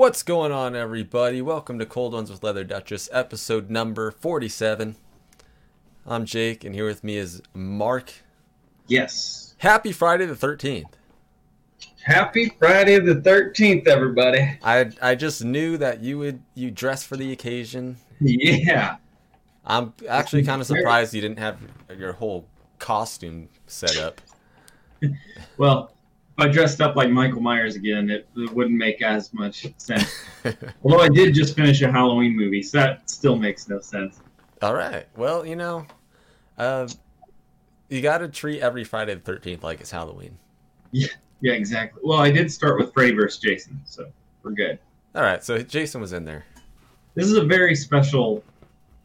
What's going on, everybody? Welcome to Cold Ones with Leather Duchess, episode number 47. I'm Jake, and here with me is Mark. Yes. Happy Friday the 13th. Happy Friday the 13th, everybody. I I just knew that you would you dress for the occasion. Yeah. I'm actually kind of surprised you didn't have your whole costume set up. Well, I dressed up like Michael Myers again, it, it wouldn't make as much sense. Although I did just finish a Halloween movie, so that still makes no sense. All right. Well, you know, uh, you got to treat every Friday the 13th like it's Halloween. Yeah, Yeah. exactly. Well, I did start with Freddy vs. Jason, so we're good. All right. So Jason was in there. This is a very special,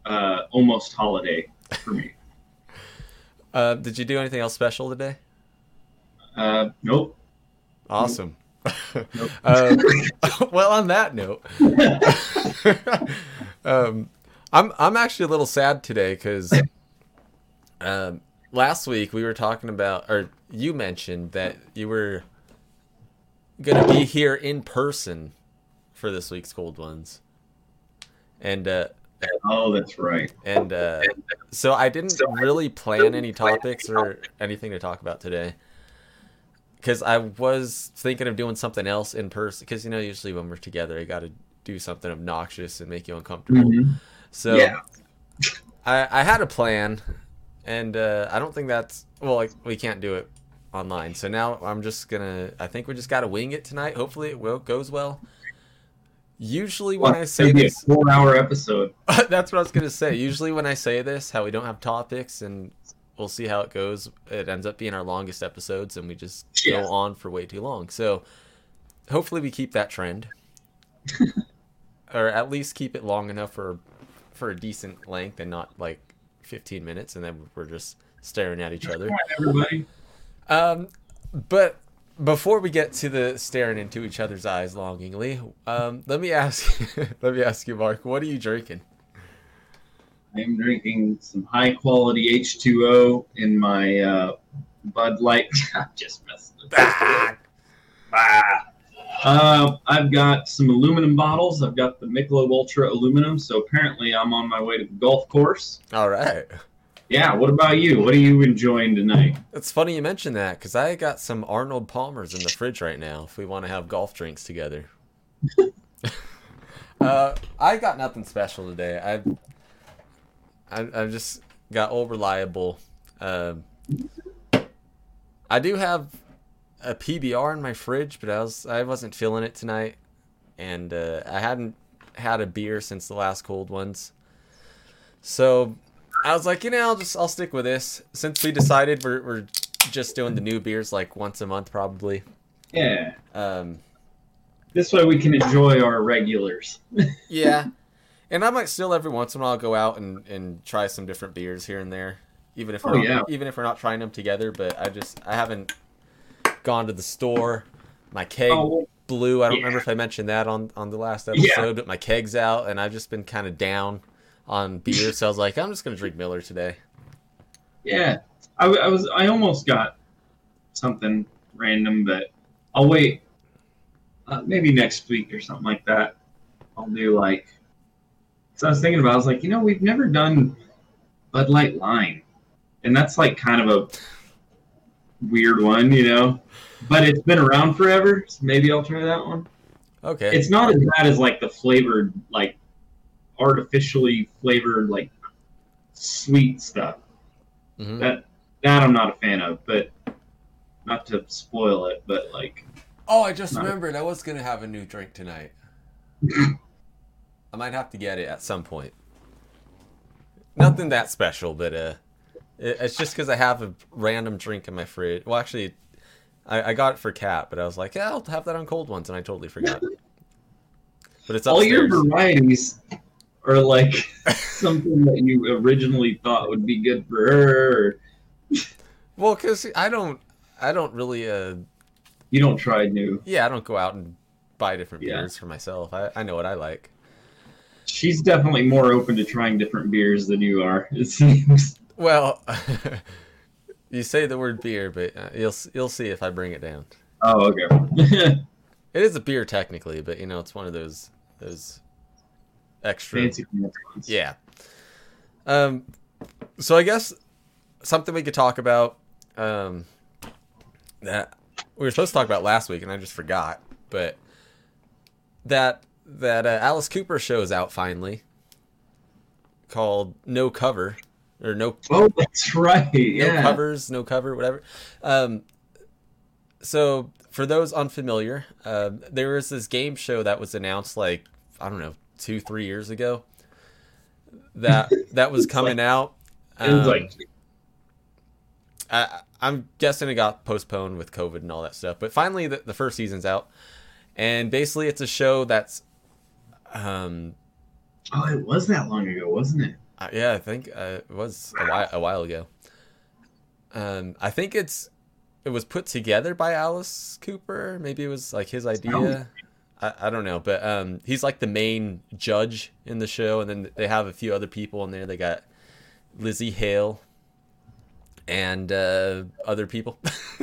uh, almost holiday for me. Uh, did you do anything else special today? Uh, nope. Awesome. Nope. um, well, on that note, um, I'm I'm actually a little sad today because um, last week we were talking about, or you mentioned that you were gonna be here in person for this week's cold ones, and uh, oh, that's right. and uh, so I didn't really plan any topics or anything to talk about today. Because I was thinking of doing something else in person. Because you know, usually when we're together, I got to do something obnoxious and make you uncomfortable. Mhm. So Yeah. I, I had a plan, and uh, I don't think that's well. Like, we can't do it online. So now I'm just gonna. I think we just got to wing it tonight. Hopefully, it will goes well. Usually, when Well, I say this, a four-hour episode. That's what I was gonna say. Usually when I say this, how we don't have topics and we'll see how it goes. It ends up being our longest episodes and we just Yeah. go on for way too long. So hopefully we keep that trend. or at least keep it long enough for for a decent length and not like 15 minutes and then we're just staring at each other. Everybody. Um, but before we get to the staring into each other's eyes longingly, um, let me ask let me ask you, Mark, what are you drinking? I am drinking some high quality H2O in my uh, Bud Light. I'm just messing with Ah! Ah. Uh, I've got some aluminum bottles. I've got the Michelob Ultra aluminum. So apparently, I'm on my way to the golf course. All right. Yeah. What about you? What are you enjoying tonight? It's funny you mentioned that because I got some Arnold Palmers in the fridge right now. If we want to have golf drinks together. uh, I got nothing special today. I, I, I just got old reliable. Um I do have a PBR in my fridge, but I was I wasn't feeling it tonight, and uh, I hadn't had a beer since the last cold ones. So I was like, you know, I'll just I'll stick with this since we decided we're we're just doing the new beers like once a month probably. Yeah. Um, This way we can enjoy our regulars. yeah, and I might still every once in a while go out and and try some different beers here and there, even if we're Oh, not, yeah. even if we're not trying them together. But I just I haven't gone to the store. My keg Oh, blew. I don't yeah. remember if I mentioned that on on the last Yeah. episode, but my keg's out, and I've just been kind of down on beer. so I was like, I'm just gonna drink Miller today. yeah. I, I was. I almost got something random, but I'll wait. Uh, maybe next week or something like that. I'll do like. So I was thinking about. I was like, you know, we've never done Bud Light Lime, and that's like kind of a weird one, you know. But it's been around forever, so maybe I'll try that one. Okay. It's not as bad as like the flavored, like artificially flavored, like sweet stuff. Mhm. That that I'm not a fan of, but not to spoil it, but like Oh, I just remembered I was gonna have a new drink tonight. I might have to get it at some point. Nothing that special, but uh, it, it's just because I have a random drink in my fridge. Well, actually, I, I got it for Cat, but I was like, yeah, I'll have that on cold ones, and I totally forgot. But it's all your varieties are like something that you originally thought would be good for her. Well, because I don't, I don't really, uh, you don't try new. yeah, I don't go out and buy different Yeah. beers for myself. I, I know what I like. She's definitely more open to trying different beers than you are. It seems. Well, you say the word beer, but uh, you'll you'll see if I bring it down. Oh, okay. It is a beer technically, but you know it's one of those those extra. Fancy ones. Yeah. Um. So I guess something we could talk about. Um. That we were supposed to talk about last week, and I just forgot. But that that uh, Alice Cooper show is out finally, called No Cover or No Oh, that's right. no Yeah. covers, no cover, whatever. Um, so for those unfamiliar, uh, there was this game show that was announced like I don't know two, three years ago. That that was coming out. It was Um, like I, I'm guessing it got postponed with COVID and all that stuff. But finally, the, the first season's out, and basically, it's a show that's, um, oh, it was that long ago, wasn't it? uh, yeah, I think uh, it was a while, a while ago. Um, I think it's it was put together by Alice Cooper. Maybe it was like his idea. I, I don't know, but um, he's like the main judge in the show, and then they have a few other people in there. They got Lzzy Hale and uh, other people.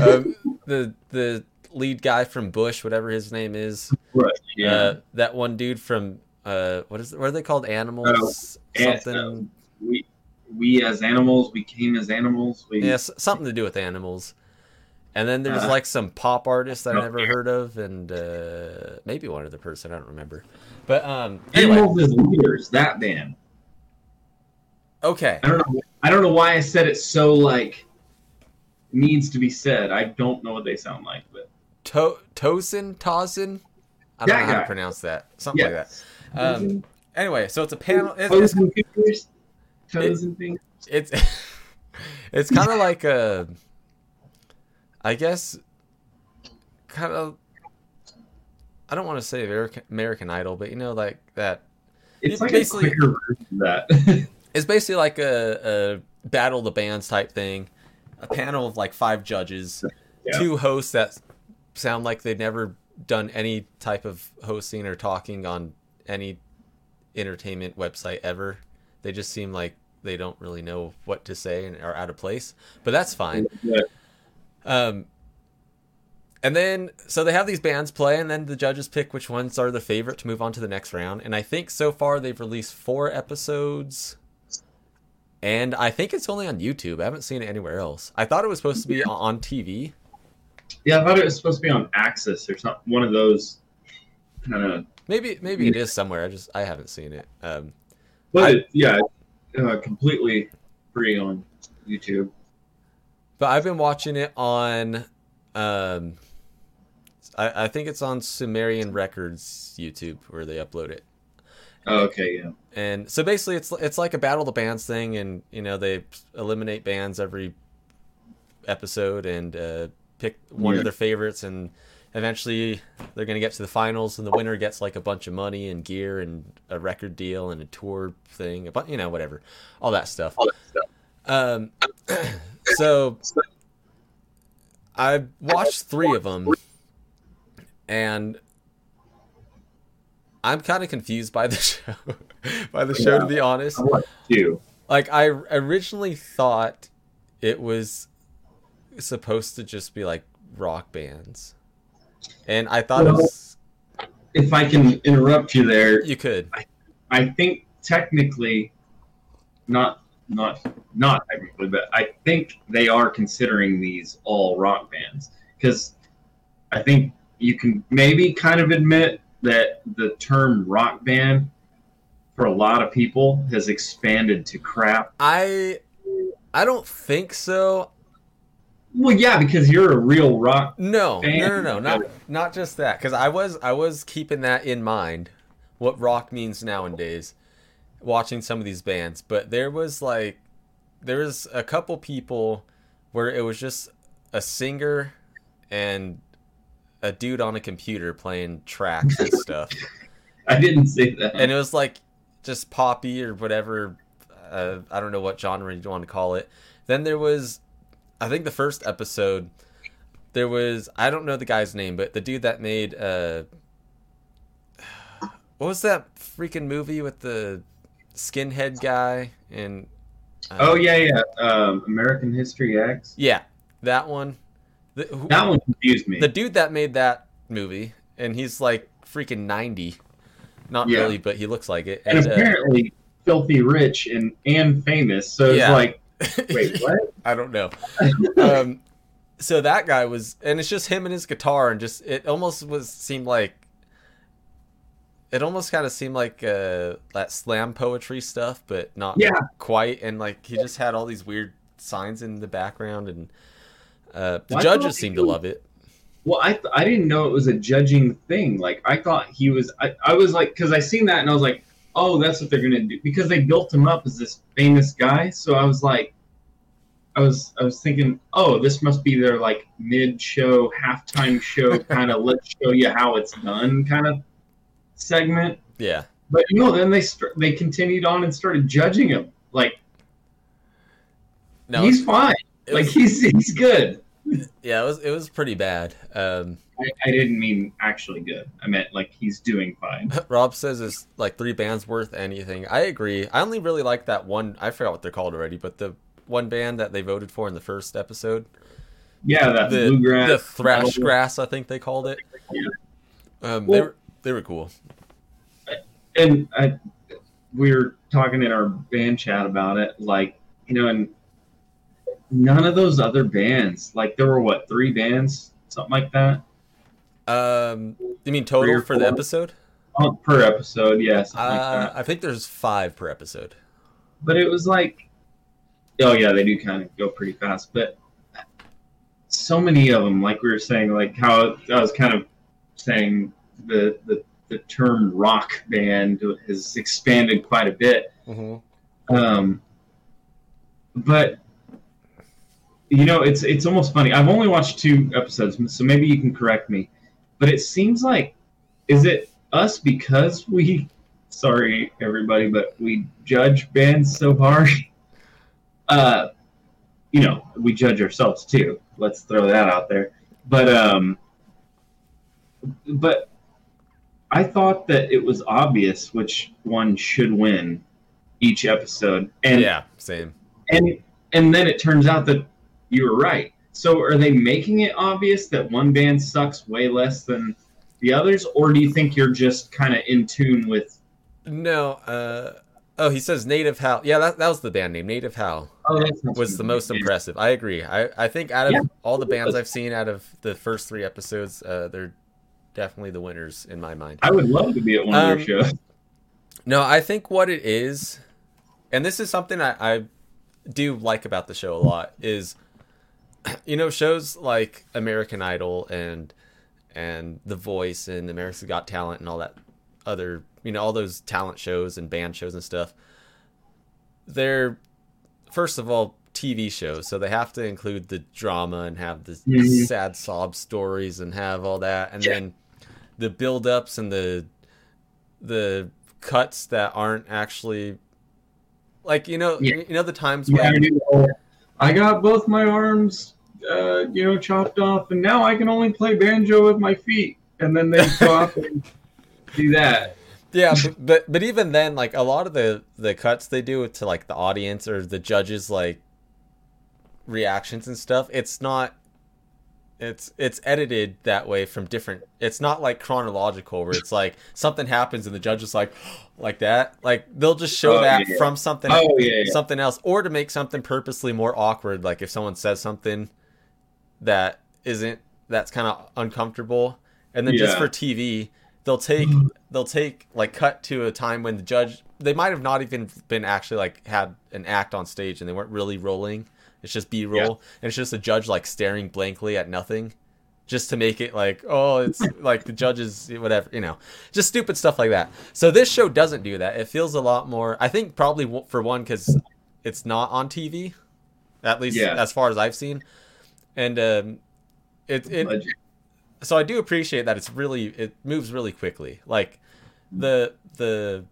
um, the the lead guy from Bush, whatever his name is, Right. Yeah. uh, that one dude from uh, what is what are they called? Animals, and, something. um, we we as animals, we came as animals. We Yeah, something to do with animals. And then there's Uh, like some pop artists that I oh, never heard of, and uh, maybe one other person I don't remember. But um, anyway, animals as leaders. That band. okay, I don't know. I don't know why I said it so like needs to be said. I don't know what they sound like, but to- Tosin Tosin. I don't That know how to pronounce that. Something like that. Um, anyway, so it's a panel. It's toes it's and fingers, toes and fingers. it's, it's kind of like a, I guess, kind of. I don't want to say American, American Idol, but you know, like that It's it like basically- a quicker version of that. It's basically like a, a battle of the bands type thing. A panel of like five judges, Yeah. two hosts that sound like they've never done any type of hosting or talking on any entertainment website ever. They just seem like they don't really know what to say and are out of place. But that's fine. Yeah. Um, and then, so they have these bands play, and then the judges pick which ones are the favorite to move on to the next round. And I think so far they've released four episodes, and I think it's only on YouTube. I haven't seen it anywhere else. I thought it was supposed to be on TV. Yeah, I thought it was supposed to be on AXS or something. One of those kind of. Maybe, maybe it is somewhere. I just I haven't seen it. Um, But I- it, yeah, uh, completely free on YouTube. but I've been watching it on, um, I, I think it's on Sumerian Records YouTube where they upload it. Oh, okay, yeah. and so basically it's it's like a battle of the bands thing and you know they eliminate bands every episode and uh, pick one Yeah. of their favorites and eventually they're going to get to the finals and the winner gets like a bunch of money and gear and a record deal and a tour thing but you know whatever all that stuff All that stuff. um so i watched three of them and i'm kind of confused by the show by the show to be honest I like i originally thought it was supposed to just be like rock bands. And i thought it was If I can interrupt you there, you could. I think technically, not not not technically, but I think they are considering these all rock bands. Because I think you can maybe kind of admit that the term rock band for a lot of people has expanded to crap. i i don't think so Well, yeah, because you're a real rock. No, Fan? no, no, no, not not just that. Because I was I was keeping that in mind, what rock means nowadays, watching some of these bands. But there was like, there was a couple people where it was just a singer and a dude on a computer playing tracks and stuff, I didn't say that. and it was like just poppy or whatever. Uh, I don't know what genre you want to call it. Then there was, I think the first episode, there was I don't know the guy's name, but the dude that made uh, what was that freaking movie with the skinhead guy and uh, oh yeah, yeah. Um, American History X. yeah that one. The, who- That one confused me. the dude that made that movie, and he's like freaking ninety. Not Yeah. really, but he looks like it. and And, uh, apparently filthy rich and and famous. So it's Yeah. like, wait, what? I don't know. um, so that guy was, and it's just him and his guitar, and just it almost was seemed like it almost kind of seemed like uh, that slam poetry stuff, but not Yeah. quite. And like he just had all these weird signs in the background, and uh, the Well, judges seemed he to love it. Well, I th- I didn't know it was a judging thing. Like I thought he was. I, I was like, because I seen that and I was like, oh, that's what they're gonna do because they built him up as this famous guy. So I was like, I was I was thinking, oh, this must be their like mid-show, halftime show kind of let's show you how it's done kind of segment. Yeah, But you know, then they st- they continued on and started judging him. Like no, he's fine. it like he's he's good. yeah, it was it was pretty bad. Um, I, I didn't mean actually good. I meant like he's doing fine. Rob says it's like three bands worth anything. I agree. I only really like that one. I forgot what they're called already, but the one band that they voted for in the first episode, Yeah, that the bluegrass. the thrash grass, I think they called it. Yeah. Um, they were they were cool. and I, we were talking in our band chat about it, like you know, and none of those other bands, like there were what three bands, something like that, Um, you mean total for the episode? oh, per episode, yeah, something like Uh. I think there's five per episode. But it was like, oh yeah, they do kind of go pretty fast, but so many of them, like we were saying, like how I was kind of saying the the the term rock band has expanded quite a bit. Mm-hmm. Um, but you know, it's it's almost funny. I've only watched two episodes, so maybe you can correct me. But it seems like, is it us because we? Sorry, everybody, but we judge bands so hard. Uh, you know, we judge ourselves too. Let's throw that out there. But um, but I thought that it was obvious which one should win each episode, and yeah, same. and and then it turns out that you were right. So are they making it obvious that one band sucks way less than the others, or do you think you're just kind of in tune with? No. Uh, oh, he says Native Howl. Yeah, that that was the band name. Native Howl Oh, was the most impressive. I agree. I I think out of Yeah. all the bands I've seen out of the first three episodes, uh, they're definitely the winners in my mind. I would love to be at one of Um, your shows. No, I think what it is, and this is something I, I do like about the show a lot, is you know shows like American Idol and and The Voice and America's Got Talent and all that other you know all those talent shows and band shows and stuff. They're first of all TV shows, so they have to include the drama and have the Mhm. sad sob stories and have all that, and Yeah. then the build-ups and the the cuts that aren't actually like you know Yeah. you know the times Yeah, when do the whole, I got both my arms, uh, you know, chopped off, and now I can only play banjo with my feet. And then they off and do that. yeah but, but but even then like a lot of the the cuts they do to like the audience or the judges like reactions and stuff it's not it's it's edited that way from different it's not like chronological where it's like something happens and the judge is like like that. Like they'll just show Oh, that yeah. from something Oh yeah, yeah. something else or to make something purposely more awkward like if someone says something that isn't that's kind of uncomfortable. And then just for tv they'll take mm-hmm. they'll take like cut to a time when the judge they might have not even been actually like had an act on stage and they weren't really rolling it's just b-roll Yeah. and it's just a judge like staring blankly at nothing just to make it like oh it's like the judges whatever you know just stupid stuff like that so this show doesn't do that it feels a lot more i think probably for one because it's not on tv at least Yeah. as far as i've seen and um it, it so I do appreciate that it's really it moves really quickly. Like the the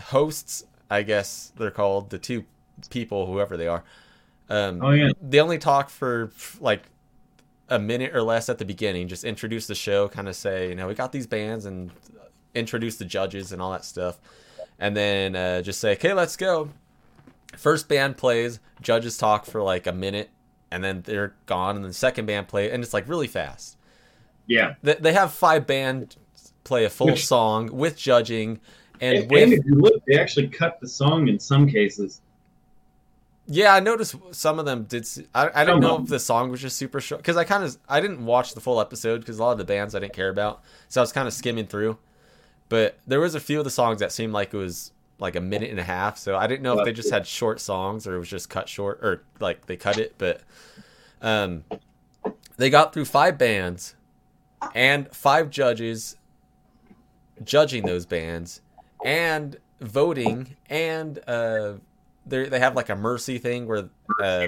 hosts, I guess they're called the two people, whoever they are. Um, Oh yeah. they only talk for like a minute or less at the beginning, just introduce the show, kind of say, you know, we got these bands and introduce the judges and all that stuff, and then uh, just say, okay, let's go. First band plays, judges talk for like a minute, and then they're gone, and then the second band play, and it's like really fast. Yeah. They, they have five bands play a full song with judging and, And, with and if you look, they actually cut the song in some cases. Yeah, I noticed some of them did. I didn't know if the song was just super short because I kind of I didn't watch the full episode because a lot of the bands I didn't care about, so I was kind of skimming through. But there was a few of the songs that seemed like it was like a minute and a half, so I didn't know if they just had short songs or it was just cut short or like they cut it. But um, they got through five bands and five judges judging those bands and voting and uh they they have like a mercy thing where uh,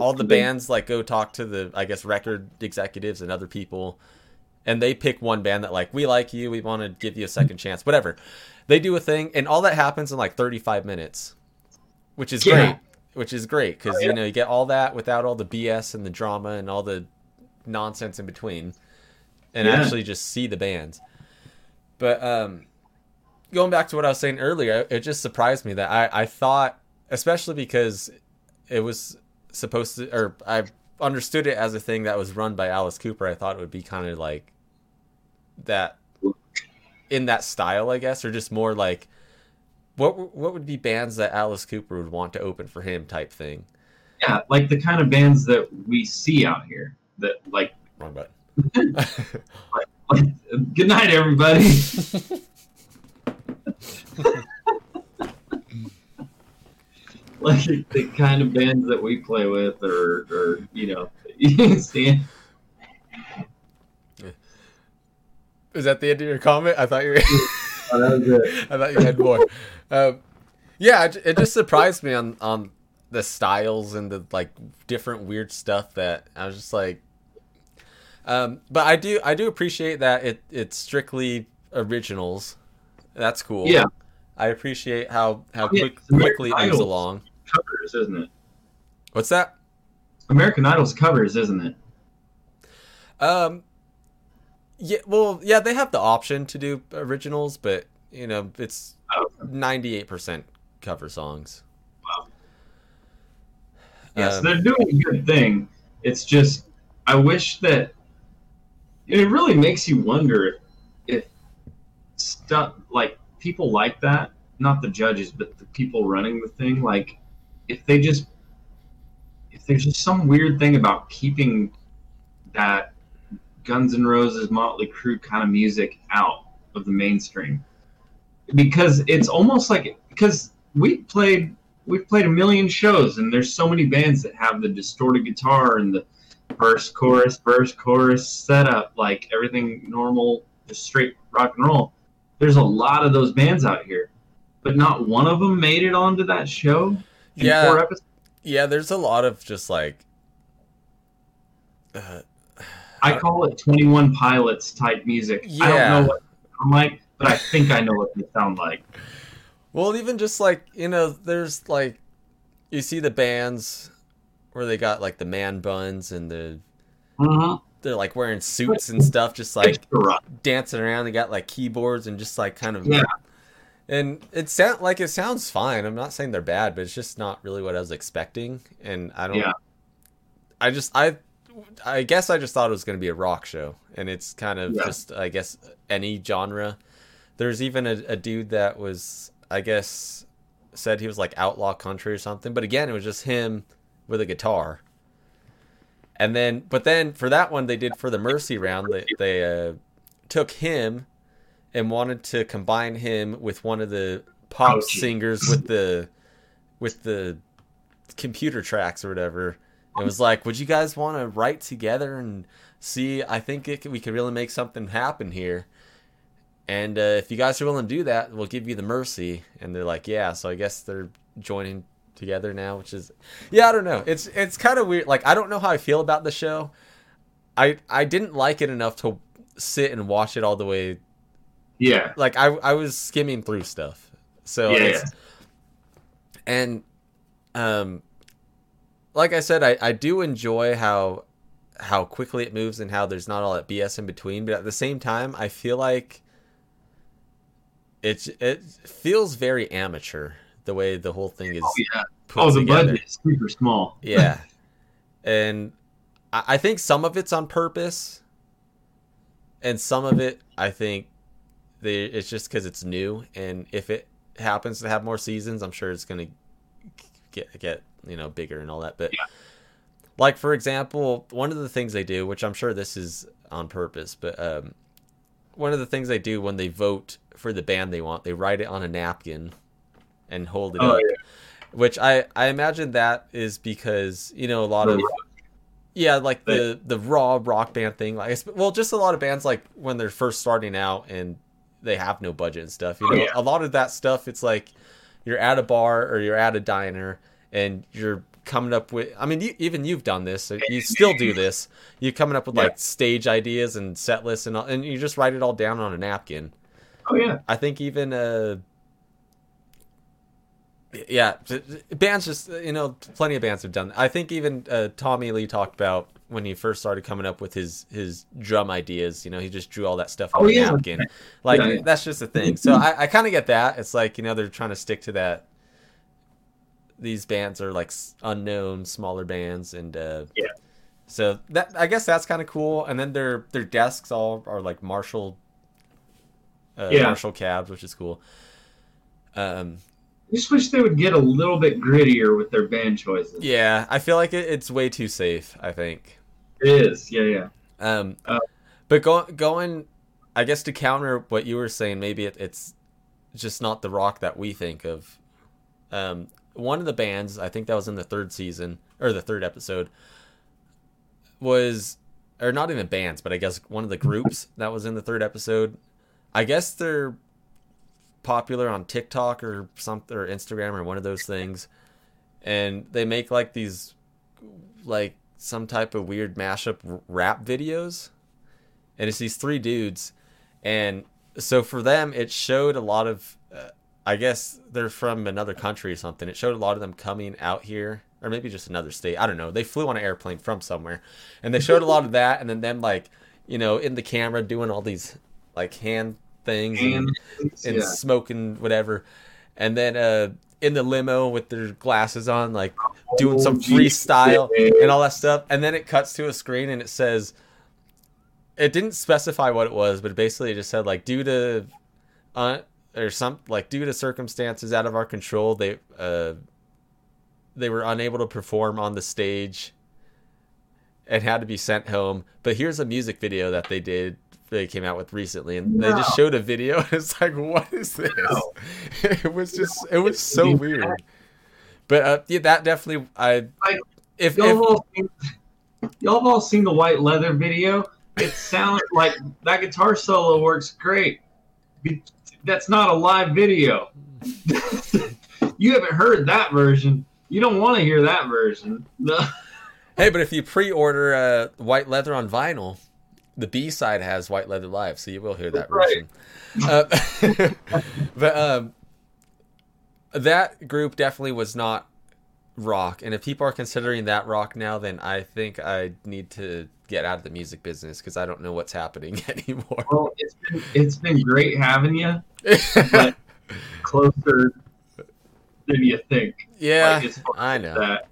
all the bands like go talk to the I guess record executives and other people and they pick one band that like we like you we want to give you a second chance whatever they do a thing and all that happens in like 35 minutes which is Yeah. great which is great because you know you get all that without all the bs and the drama and all the nonsense in between and Yeah. actually just see the bands but um going back to what i was saying earlier it just surprised me that i i thought especially because it was supposed to or i understood it as a thing that was run by alice cooper i thought it would be kind of like that in that style i guess or just more like what what would be bands that alice cooper would want to open for him type thing Yeah, like the kind of bands that we see out here. That like, wrong button like good night, everybody. like the kind of bands that we play with, or, or you know, you see. is that the end of your comment i thought you were Oh, that was it. I thought you had more. Um, yeah, it, it just surprised me on on the styles and the like different weird stuff that I was just like. Um, but I do I do appreciate that it it's strictly originals. That's cool. Yeah. I appreciate how how Yeah, quick, quickly it moves along. Covers, isn't it? What's that? American Idol's covers, isn't it? Um, yeah, well, yeah, they have the option to do originals, but you know, it's Oh. ninety eight percent cover songs. Wow. Yes, Um, they're doing a good thing. It's just I wish that it really makes you wonder if stuff like people like that, not the judges, but the people running the thing, like if they just if there's just some weird thing about keeping that Guns N' Roses, Motley Crue kind of music out of the mainstream, because it's almost like because we played we've played a million shows and there's so many bands that have the distorted guitar and the verse chorus verse chorus setup like everything normal just straight rock and roll. There's a lot of those bands out here but not one of them made it onto that show Yeah. Yeah, there's a lot of just like. Uh, i call it 21 pilots type music Yeah. i don't know what i'm like but i think i know what they sound like well, even just like you know, there's like, you see the bands where they got like the man buns and the they're like wearing suits and stuff, just like dancing around. They got like keyboards and just like kind of Yeah. And it sound like it sounds fine. I'm not saying they're bad, but it's just not really what I was expecting. And I don't. Yeah. I just I I guess I just thought it was going to be a rock show, and it's kind of Yeah. just I guess any genre. There's even a, a dude that was I guess said he was like outlaw country or something, but again it was just him with a guitar. And then, but then for that one they did for the Mercy round, they they uh, took him and wanted to combine him with one of the pop Ouchie. singers with the with the computer tracks or whatever. It was like, would you guys want to write together and see? I think it, we could really make something happen here. And uh, if you guys are willing to do that, we'll give you the mercy. And they're like, yeah. So I guess they're joining together now, which is, yeah, I don't know. It's it's kind of weird. Like I don't know how I feel about the show. I I didn't like it enough to sit and watch it all the way. Yeah Like I I was skimming through stuff. So Yeah, it's, and um like I said, I, I do enjoy how how quickly it moves and how there's not all that BS in between, but at the same time I feel like it's it feels very amateur the way the whole thing is oh yeah oh the together. budget is super small Yeah. and I, I think some of it's on purpose. and some of it I think they it's just because it's new, and if it happens to have more seasons, I'm sure it's gonna get get you know bigger and all that. But Yeah. like for example, one of the things they do, which I'm sure this is on purpose, but um, one of the things they do when they vote for the band they want, they write it on a napkin and hold it Oh, up. Which I I imagine that is because you know a lot of yeah, like the the raw rock band thing. Like, well, just a lot of bands like when they're first starting out and they have no budget and stuff. You Oh, know, yeah. a lot of that stuff. It's like you're at a bar or you're at a diner and you're coming up with. I mean, you, even you've done this. You still do this. You're coming up with Yeah. like stage ideas and set lists and all, and you just write it all down on a napkin. Oh yeah. I think even uh yeah, bands just you know plenty of bands have done. I think even uh, Tommy Lee talked about when he first started coming up with his his drum ideas. You know, he just drew all that stuff on Oh, yeah. napkin. Like Yeah, yeah. that's just a thing. So I, I kind of get that. It's like you know they're trying to stick to that. These bands are like unknown, smaller bands, and uh, Yeah. So that I guess that's kind of cool. And then their their desks all are like Marshall, uh, Yeah. Marshall cabs, which is cool. Um, I just wish they would get a little bit grittier with their band choices. yeah, I feel like it, it's way too safe. I think. It is. Yeah, yeah. Um, Uh, but go, going, I guess to counter what you were saying, maybe it, it's just not the rock that we think of. Um, one of the bands, I think that was in the third season or the third episode, was, or not even bands, but I guess one of the groups that was in the third episode. I guess they're popular on TikTok or something or Instagram or one of those things, and they make like these, like some type of weird mashup rap videos, and it's these three dudes, and so for them it showed a lot of, uh, I guess they're from another country or something. It showed a lot of them coming out here. Or maybe just another state. I don't know. They flew on an airplane from somewhere, and they showed a lot of that. And then them like, you know, in the camera doing all these like hand things and, And, and yeah. smoking whatever, and then uh, in the limo with their glasses on, like doing some Oh, freestyle and all that stuff. And then it cuts to a screen and it says, it didn't specify what it was, but it basically just said like due to, uh, or some like due to circumstances out of our control, they uh, they were unable to perform on the stage and had to be sent home. But here's a music video that they did. They came out with recently, and they just showed a video. And it's like, what is this? No. it was just, it was so weird. But uh, yeah, that definitely, I Like, if, Y'all if have all seen, y'all have all seen the white leather video. It sounds like that guitar solo works great. That's not a live video. you haven't heard that version. You don't want to hear that version. No. Hey, but if you pre-order uh, White Leather on vinyl, the B side has White Leather live, so you will hear that Right. version. Uh, but um, that group definitely was not rock, and if people are considering that rock now, then I think I need to get out of the music business because I don't know what's happening anymore. Well, it's been, it's been great having you but closer than you think. yeah, Like, I know. That.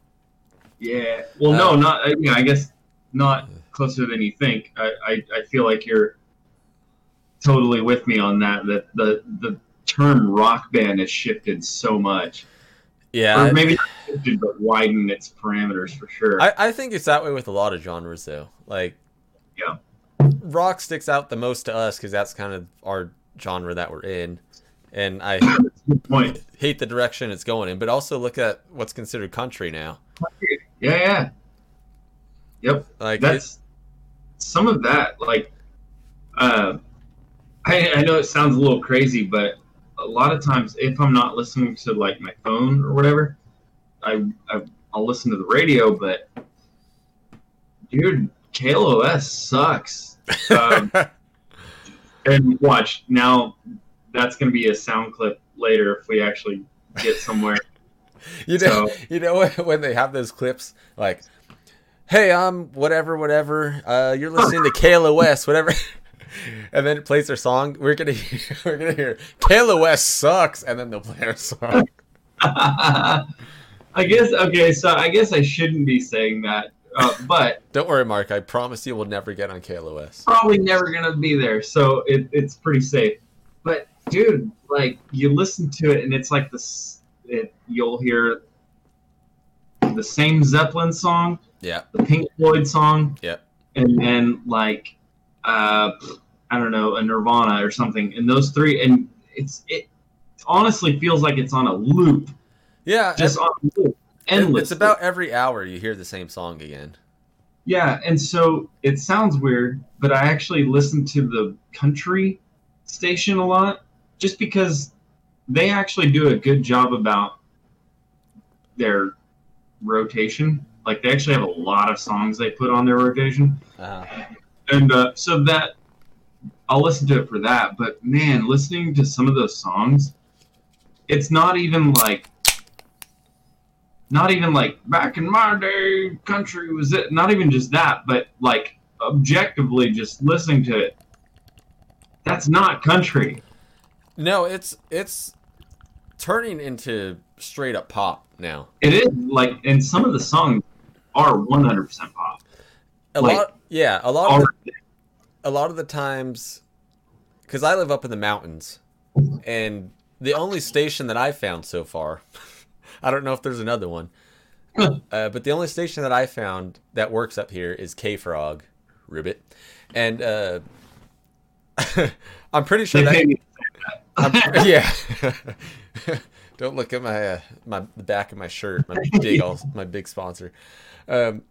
Yeah. Well, no, Uh, not. uh, Yeah, I guess not closer than you think. I, I, I feel like you're totally with me on that. That the the term rock band has shifted so much, Yeah, or maybe shifted, but widened its parameters for sure. I, I think it's that way with a lot of genres though. Like Yeah. rock sticks out the most to us because that's kind of our genre that we're in. And I hate the direction it's going in, but also look at what's considered country now. Yeah, yeah. Yep. Like that's some of that like uh I, I know it sounds a little crazy but a lot of times if i'm not listening to like my phone or whatever i, I i'll listen to the radio but dude KLOS sucks. Um, and watch now that's going to be a sound clip later if we actually get somewhere. You know, so- you know when they have those clips like, "Hey, I'm whatever, whatever. Uh, you're listening to KLOS, whatever." And then it plays their song. We're gonna hear, we're gonna hear KLOS sucks, and then they'll play our song. I guess okay, so I guess I shouldn't be saying that Uh, but Don't worry, Mark. I promise you, we'll never get on KLOS. probably never gonna be there, so it, it's pretty safe. But dude, like you listen to it, and it's like this. It, you'll hear the same Zeppelin song, Yeah. the Pink Floyd song, Yeah. and then like uh, I don't know, a Nirvana or something, and those three, and it's it honestly feels like it's on a loop, Yeah. just on a loop, endless. it's about every hour you hear the same song again. Yeah, and so it sounds weird, but I actually listen to the country station a lot just because they actually do a good job about their rotation. Like they actually have a lot of songs they put on their rotation. Uh-huh. And uh, so that I'll listen to it for that, but man, listening to some of those songs, it's not even like not even like back in my day country was it not even just that, but like objectively just listening to it. That's not country. No, it's it's turning into straight up pop now. It is like and some of the songs are 100% pop. A Like- lot, yeah. A lot of the, a lot of the times, because I live up in the mountains, and the only station that I found so far, I don't know if there's another one, uh, but the only station that I found that works up here is K Frog, Ribbit, and uh, I'm pretty sure that I'm- yeah. Don't look at my uh, my the back of my shirt, my big all, my big sponsor. Um,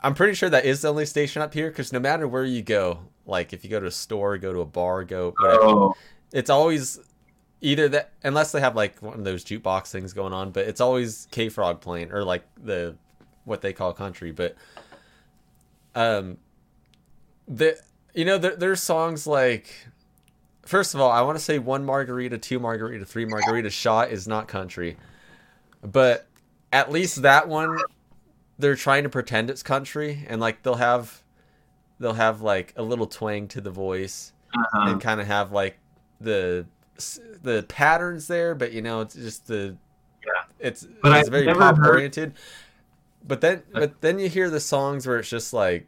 I'm pretty sure that is the only station up here because no matter where you go, like if you go to a store, go to a bar, go whatever, Oh, it's always either that unless they have like one of those jukebox things going on, but it's always K Frog playing or like the what they call country. But um, the you know there, there's songs like first of all, I want to say one margarita, two margarita, three margarita shot is not country, but at least that one they're trying to pretend it's country and like they'll have they'll have like a little twang to the voice uh-huh. and kind of have like the the patterns there, but you know it's just the Yeah. it's But it's I've very pop heard- oriented. But then but then you hear the songs where it's just like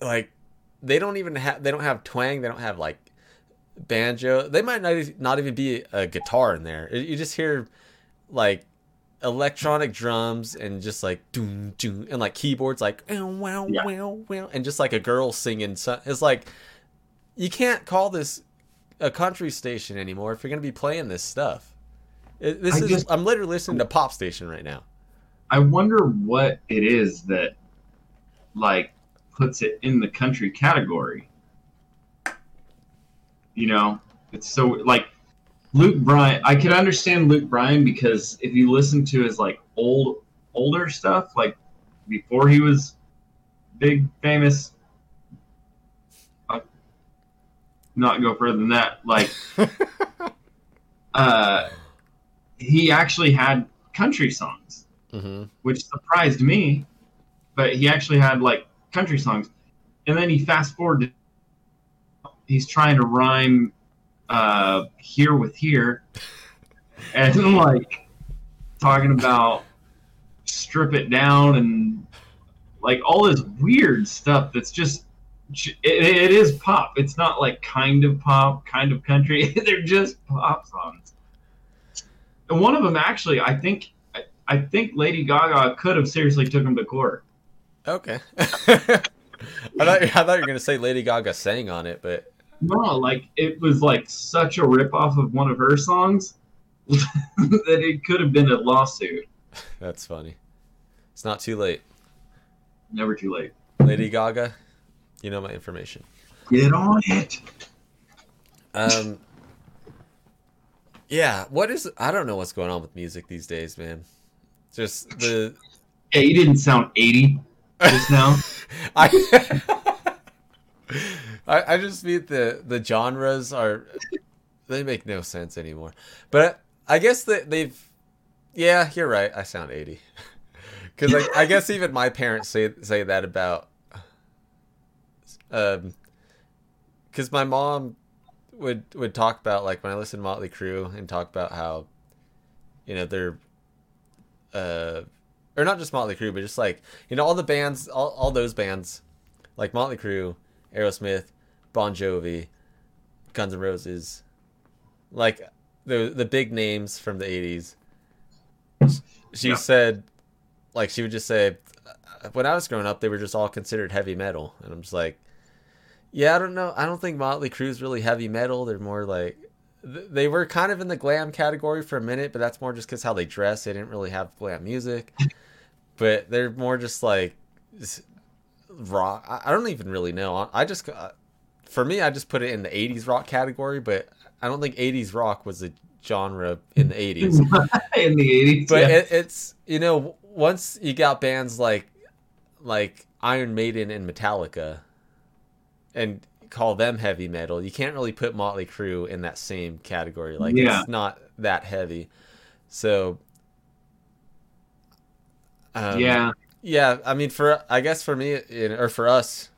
like they don't even have they don't have twang, they don't have like banjo. They might not not even be a guitar in there. You just hear like electronic drums and just like doom doom and like keyboards like wow wow Yeah. wow wow and just like a girl singing so, it's like you can't call this a country station anymore if you're gonna be playing this stuff it, this I is just- i'm literally listening to pop station right now I wonder what it is that like puts it in the country category. You know, it's so like Luke Bryan. I could understand Luke Bryan because if you listen to his like old older stuff, like before he was big famous, I'll not go further than that. Like, uh, he actually had country songs hmm which surprised me. But he actually had like country songs, and then he fast forward he's trying to rhyme uh, here with here, and like talking about strip it down and like all this weird stuff that's just it, it is pop. It's not like kind of pop, kind of country. They're just pop songs. And one of them actually, I think, I, I think Lady Gaga could have seriously took him to court. Okay I, thought, I thought you were gonna say lady gaga sang on it but No, like it was like such a ripoff of one of her songs that it could have been a lawsuit. that's funny it's not too late Never too late. lady gaga you know my information Get on it. Um. Yeah, what is? I don't know what's going on with music these days, man. Just the Hey, you didn't sound 80 just now. I. I, I just mean the the genres are they make no sense anymore. But I guess that they've yeah, you're right. I sound 80. Cuz like I guess even my parents say say that about um cuz my mom would would talk about like when I listen to Motley Crue and talk about how you know they're uh or not just Motley Crue, but just like you know all the bands, all, all those bands, like Motley Crue, Aerosmith, Bon Jovi, Guns N' Roses, like the the big names from the '80s. She Yeah. said, like she would just say, uh, when I was growing up, they were just all considered heavy metal, and I'm just like, yeah, I don't know, I don't think Motley Crue's really heavy metal. They're more like they were kind of in the glam category for a minute, but that's more just because how they dress. They didn't really have glam music, but they're more just like rock. I don't even really know. I just, uh, for me, I just put it in the '80s rock category, but I don't think '80s rock was a genre in the '80s. in the eighties. But yeah. it, it's you know once you got bands like like Iron Maiden and Metallica, and call them heavy metal, you can't really put Motley Crue in that same category. Like Yeah. it's not that heavy. So um, yeah, yeah. I mean, for I guess for me in- or for us,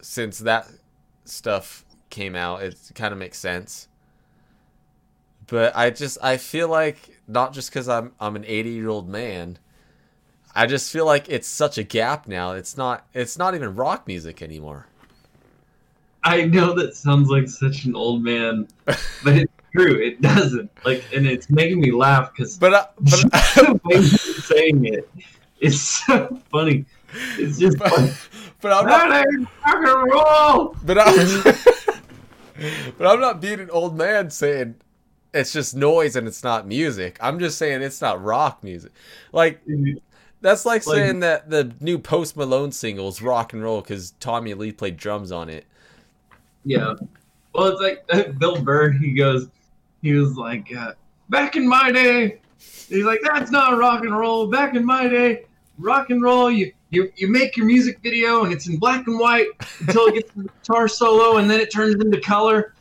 since that stuff came out, it kind of makes sense. But I just I feel like not just because I'm I'm an 80 year old man, I just feel like it's such a gap now. It's not it's not even rock music anymore. I know that sounds like such an old man, but it's true. It doesn't. Like, and it's making me laugh because But I, but uh, the way saying it is so funny. It's just but, like, but I'm not rock and roll. But I'm, but I'm not being an old man saying it's just noise and it's not music. I'm just saying it's not rock music. Like that's like, Like- saying that the new Post Malone single is rock and roll because Tommy Lee played drums on it. Yeah. Well, it's like Bill Burr. He goes, he was like, uh, back in my day, he's like, that's not rock and roll. Back in my day, rock and roll, you you you make your music video and it's in black and white until it gets to the guitar solo and then it turns into color.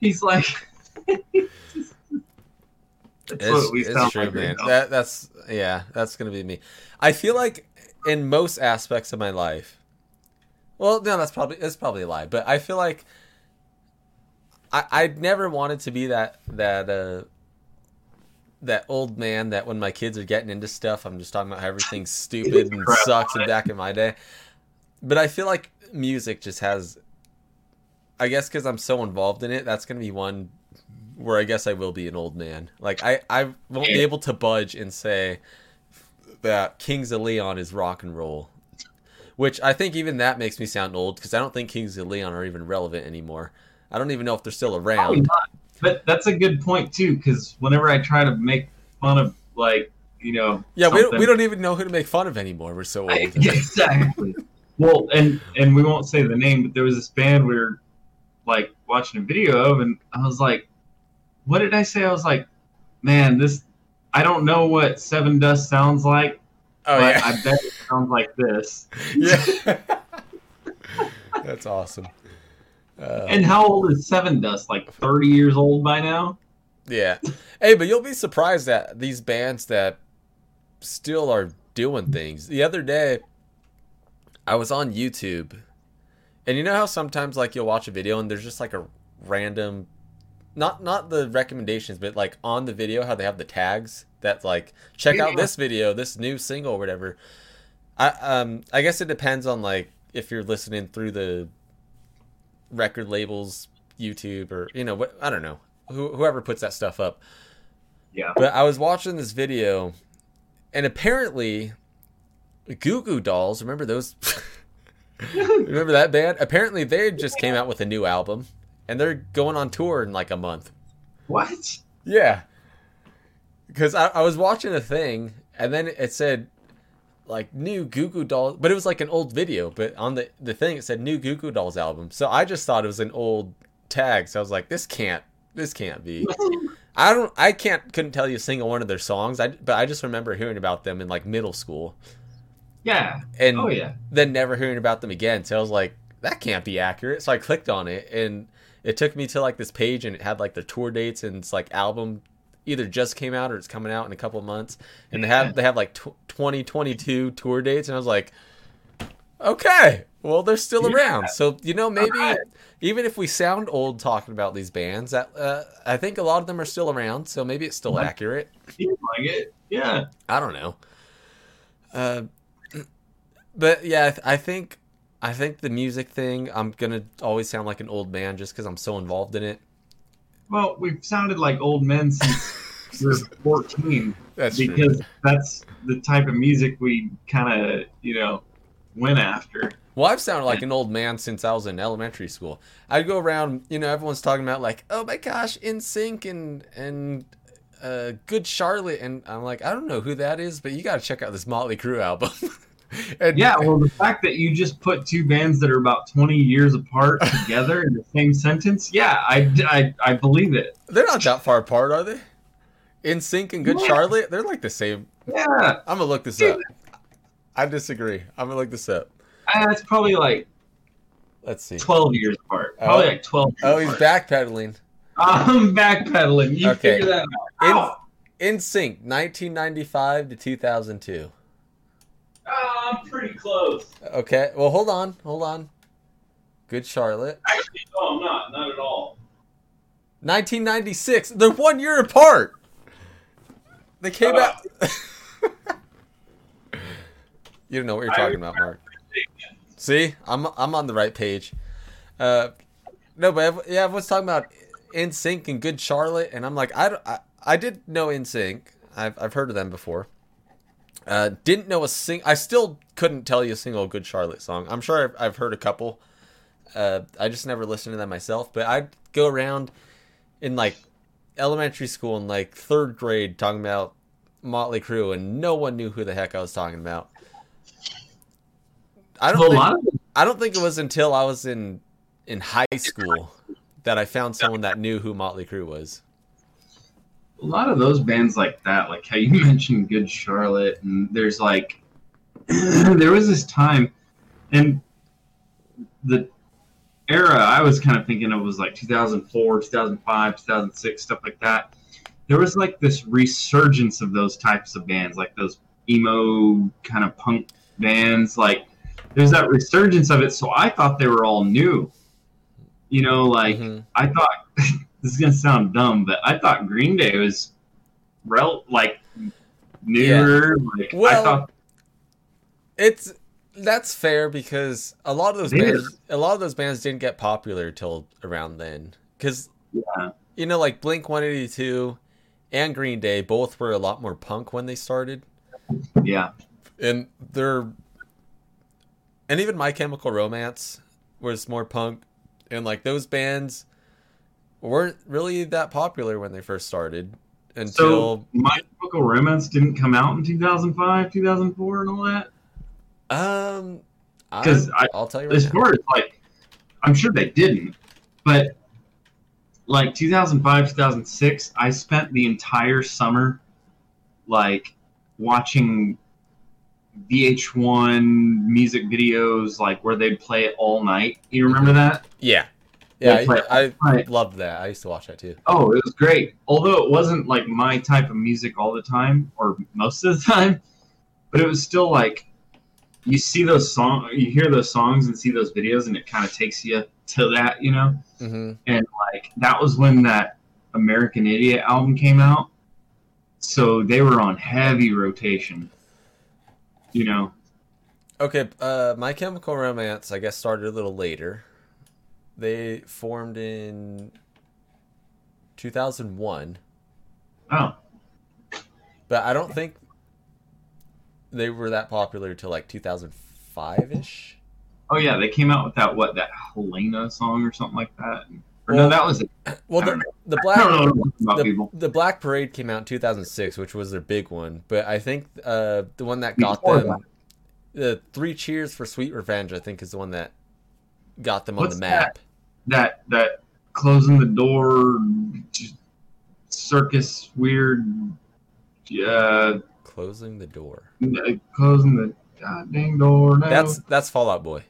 He's like, that's It's, what we it's true, like man. That that's yeah, that's gonna be me. I feel like in most aspects of my life. Well, no, that's probably it's probably a lie. But I feel like I I never wanted to be that that uh that old man that when my kids are getting into stuff, I'm just talking about how everything's stupid and sucks and back in my day. But I feel like music just has I guess because I'm so involved in it, that's gonna be one where I guess I will be an old man. Like I, I won't be able to budge and say that Kings of Leon is rock and roll. Which I think even that makes me sound old because I don't think Kings of Leon are even relevant anymore. I don't even know if they're still around. But that's a good point too, because whenever I try to make fun of like you know Yeah, we don't, we don't even know who to make fun of anymore. We're so old. I- exactly. Well, and and we won't say the name, but there was this band we were like watching a video of, and I was like, "What did I say?" I was like, "Man, this I don't know what Sevendust sounds like, oh but yeah, I bet it sounds like this." yeah. That's awesome. Uh, And how old is Sevendust? Like thirty years old by now? Yeah. Hey, but you'll be surprised at these bands that still are doing things. The other day, I was on YouTube, and you know how sometimes like you'll watch a video and there's just like a random, not not the recommendations, but like on the video how they have the tags that like check out this video, this new single, whatever. I um I guess it depends on like if you're listening through the record labels YouTube or you know what I don't know who, whoever puts that stuff up. Yeah. But I was watching this video, and apparently, Goo Goo Dolls. Remember those? remember that band? Apparently, they just came out with a new album, and they're going on tour in like a month. What? Yeah. Because I, I was watching a thing, and then it said like new Goo Goo Dolls, but it was like an old video. But on the the thing, it said new Goo Goo Dolls album. So I just thought it was an old tag. So I was like, this can't, this can't be. I don't, I can't, couldn't tell you a single one of their songs. I but I just remember hearing about them in like middle school, Yeah. and Oh yeah. then never hearing about them again. So I was like, that can't be accurate. So I clicked on it and it took me to like this page and it had like the tour dates and it's like album either just came out or it's coming out in a couple of months. And they have they have like tw 2022 tour dates and I was like, okay, well they're still Yeah. around. So you know maybe Alright. even if we sound old talking about these bands, that uh, I think a lot of them are still around. So maybe it's still Like- accurate. Seems like it. Yeah. I don't know. Uh, but yeah, I, th- I think I think the music thing. I'm gonna always sound like an old man just because I'm so involved in it. Well, we've sounded like old men since we were 14 That's because true. that's the type of music we kind of, you know, went after. Well, I've sounded like an old man since I was in elementary school. I'd go around, you know, everyone's talking about like, oh my gosh, NSYNC and and uh, Good Charlotte, and I'm like, I don't know who that is, but you got to check out this Motley Crue album. and Yeah, well, the fact that you just put two bands that are about 20 years apart together in the same sentence, yeah, I, I, I believe it. they're not that far apart, are they? NSYNC and Good Yeah. Charlotte, they're like the same. Yeah, I'm gonna look this up. Uh, I disagree. I'm gonna look this up. that's probably like Let's see. 12 years apart. Probably Oh. like 12 years Oh, he's apart. backpedaling. I'm backpedaling. You Okay. figure that out. In, NSYNC, 1995 to 2002. Ah, I'm pretty close. Okay, well, hold on, hold on. Good Charlotte. Actually, no, I'm not. Not at all. 1996. They're one year apart. They came out. you don't know what you're talking about, Mark. See, I'm I'm on the right page. Uh, no, but yeah, everyone's talking about NSYNC and Good Charlotte, and I'm like, I, I, I did know NSYNC. I've I've heard of them before. Uh, didn't know a sing. I still couldn't tell you a single Good Charlotte song. I'm sure I've, I've heard a couple. Uh, I just never listened to them myself. But I'd go around in like elementary school and like third grade talking about Motley Crue, and no one knew who the heck I was talking about. I don't. Well, think, I don't think it was until I was in in high school that I found someone that knew who Motley Crue was. A lot of those bands like that, like how you mentioned Good Charlotte, and there's like there was this time, and the era I was kind of thinking of was like 2004, 2005, 2006, stuff like that. There was like this resurgence of those types of bands, like those emo kind of punk bands. Like there's that resurgence of it. So I thought they were all new. You know, like Mhm. I thought this is gonna sound dumb, but I thought Green Day was rel like newer. Like I Well, thought It's that's fair because a lot of those bands, a lot of those bands didn't get popular till around then. Because Yeah. you know, like Blink One Eighty Two and Green Day both were a lot more punk when they started, yeah, and they're and even My Chemical Romance was more punk, and like those bands weren't really that popular when they first started until so My Chemical Romance didn't come out in 2005, 2004, and all that. um. 'Cause I, I- I'll tell you right As now. far as like, I'm sure they didn't, but like 2005, 2006, I spent the entire summer like watching VH1 music videos, like where they'd play it all night. You remember that? Yeah, yeah, I, I loved that. I used to watch that too. Oh, it was great. Although it wasn't like my type of music all the time or most of the time, but it was still like you see those song, you hear those songs and see those videos, and it kind of takes you to that, you know. hmm And Like that was when that American Idiot album came out, so they were on heavy rotation. You know, Okay, uh, My Chemical Romance, I guess, started a little later. They formed in 2001, oh, but I don't think they were that popular till like 2005 ish. oh yeah, they came out with that what that Helena song or something like that. Or Well, no, that was it. Well, the, the I don't know Black the, the Black Parade came out in 2006, which was their big one. But I think uh, the one that got Before them, the Three Cheers for Sweet Revenge, I think is the one that got them on the map. that that closing the door circus weird uh Closing the door. closing the god dang door no That's that's Fall Out Boy.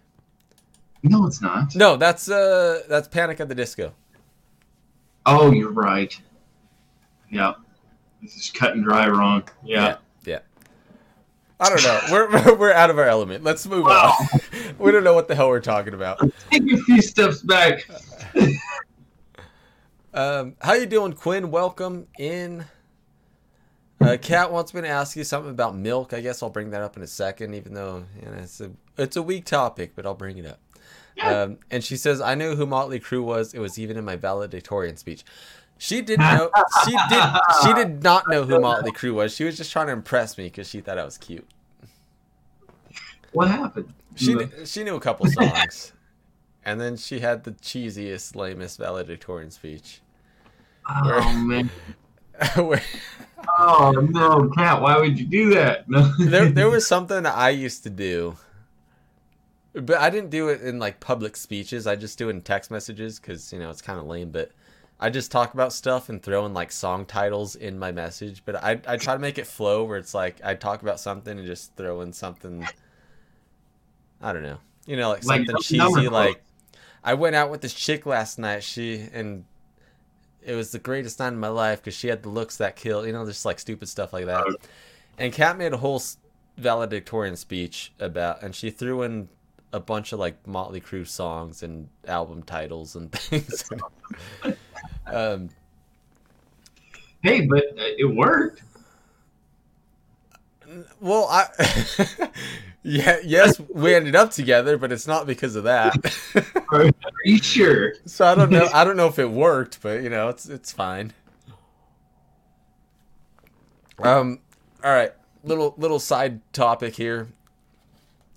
no it's not No, that's uh that's Panic at the Disco. oh you're right yeah this is cut and dry wrong yeah, Yeah. I don't know. We're we're, out of our element. Let's move Wow. on. we don't know what the hell we're talking about. take a few steps back Um, how you doing, Quinn? Welcome in. Uh, Kat wants me to ask you something about milk. I guess I'll bring that up in a second, even though you know, it's a it's a weak topic, but I'll bring it up. Um, and she says, "I knew who Motley Crue was. It was even in my valedictorian speech." She did know. She did. She did not know who Motley Crue was. She was just trying to impress me because she thought I was cute. What happened? She kn- she knew a couple songs, and then she had the cheesiest, lamest valedictorian speech. Oh man. Where- Oh no, Kat. Why would you do that? No. there there was something that I used to do, but I didn't do it in like public speeches. I just do it in text messages because you know it's kind of lame. But I just talk about stuff and throw in like song titles in my message. But I I try to make it flow where it's like I talk about something and just throw in something. I don't know, you know, like Like something cheesy. Like I went out with this chick last night. She and. It was the greatest night of my life because she had the looks that kill, you know, just like stupid stuff like that. And Kat made a whole valedictorian speech about, and she threw in a bunch of like Motley Crue songs and album titles and things. Um, Hey, but uh, it worked. well, I, yeah, yes, we ended up together, but it's not because of that. Are you sure? so I don't know. I don't know if it worked, but you know, it's it's fine. Um, all right, little little side topic here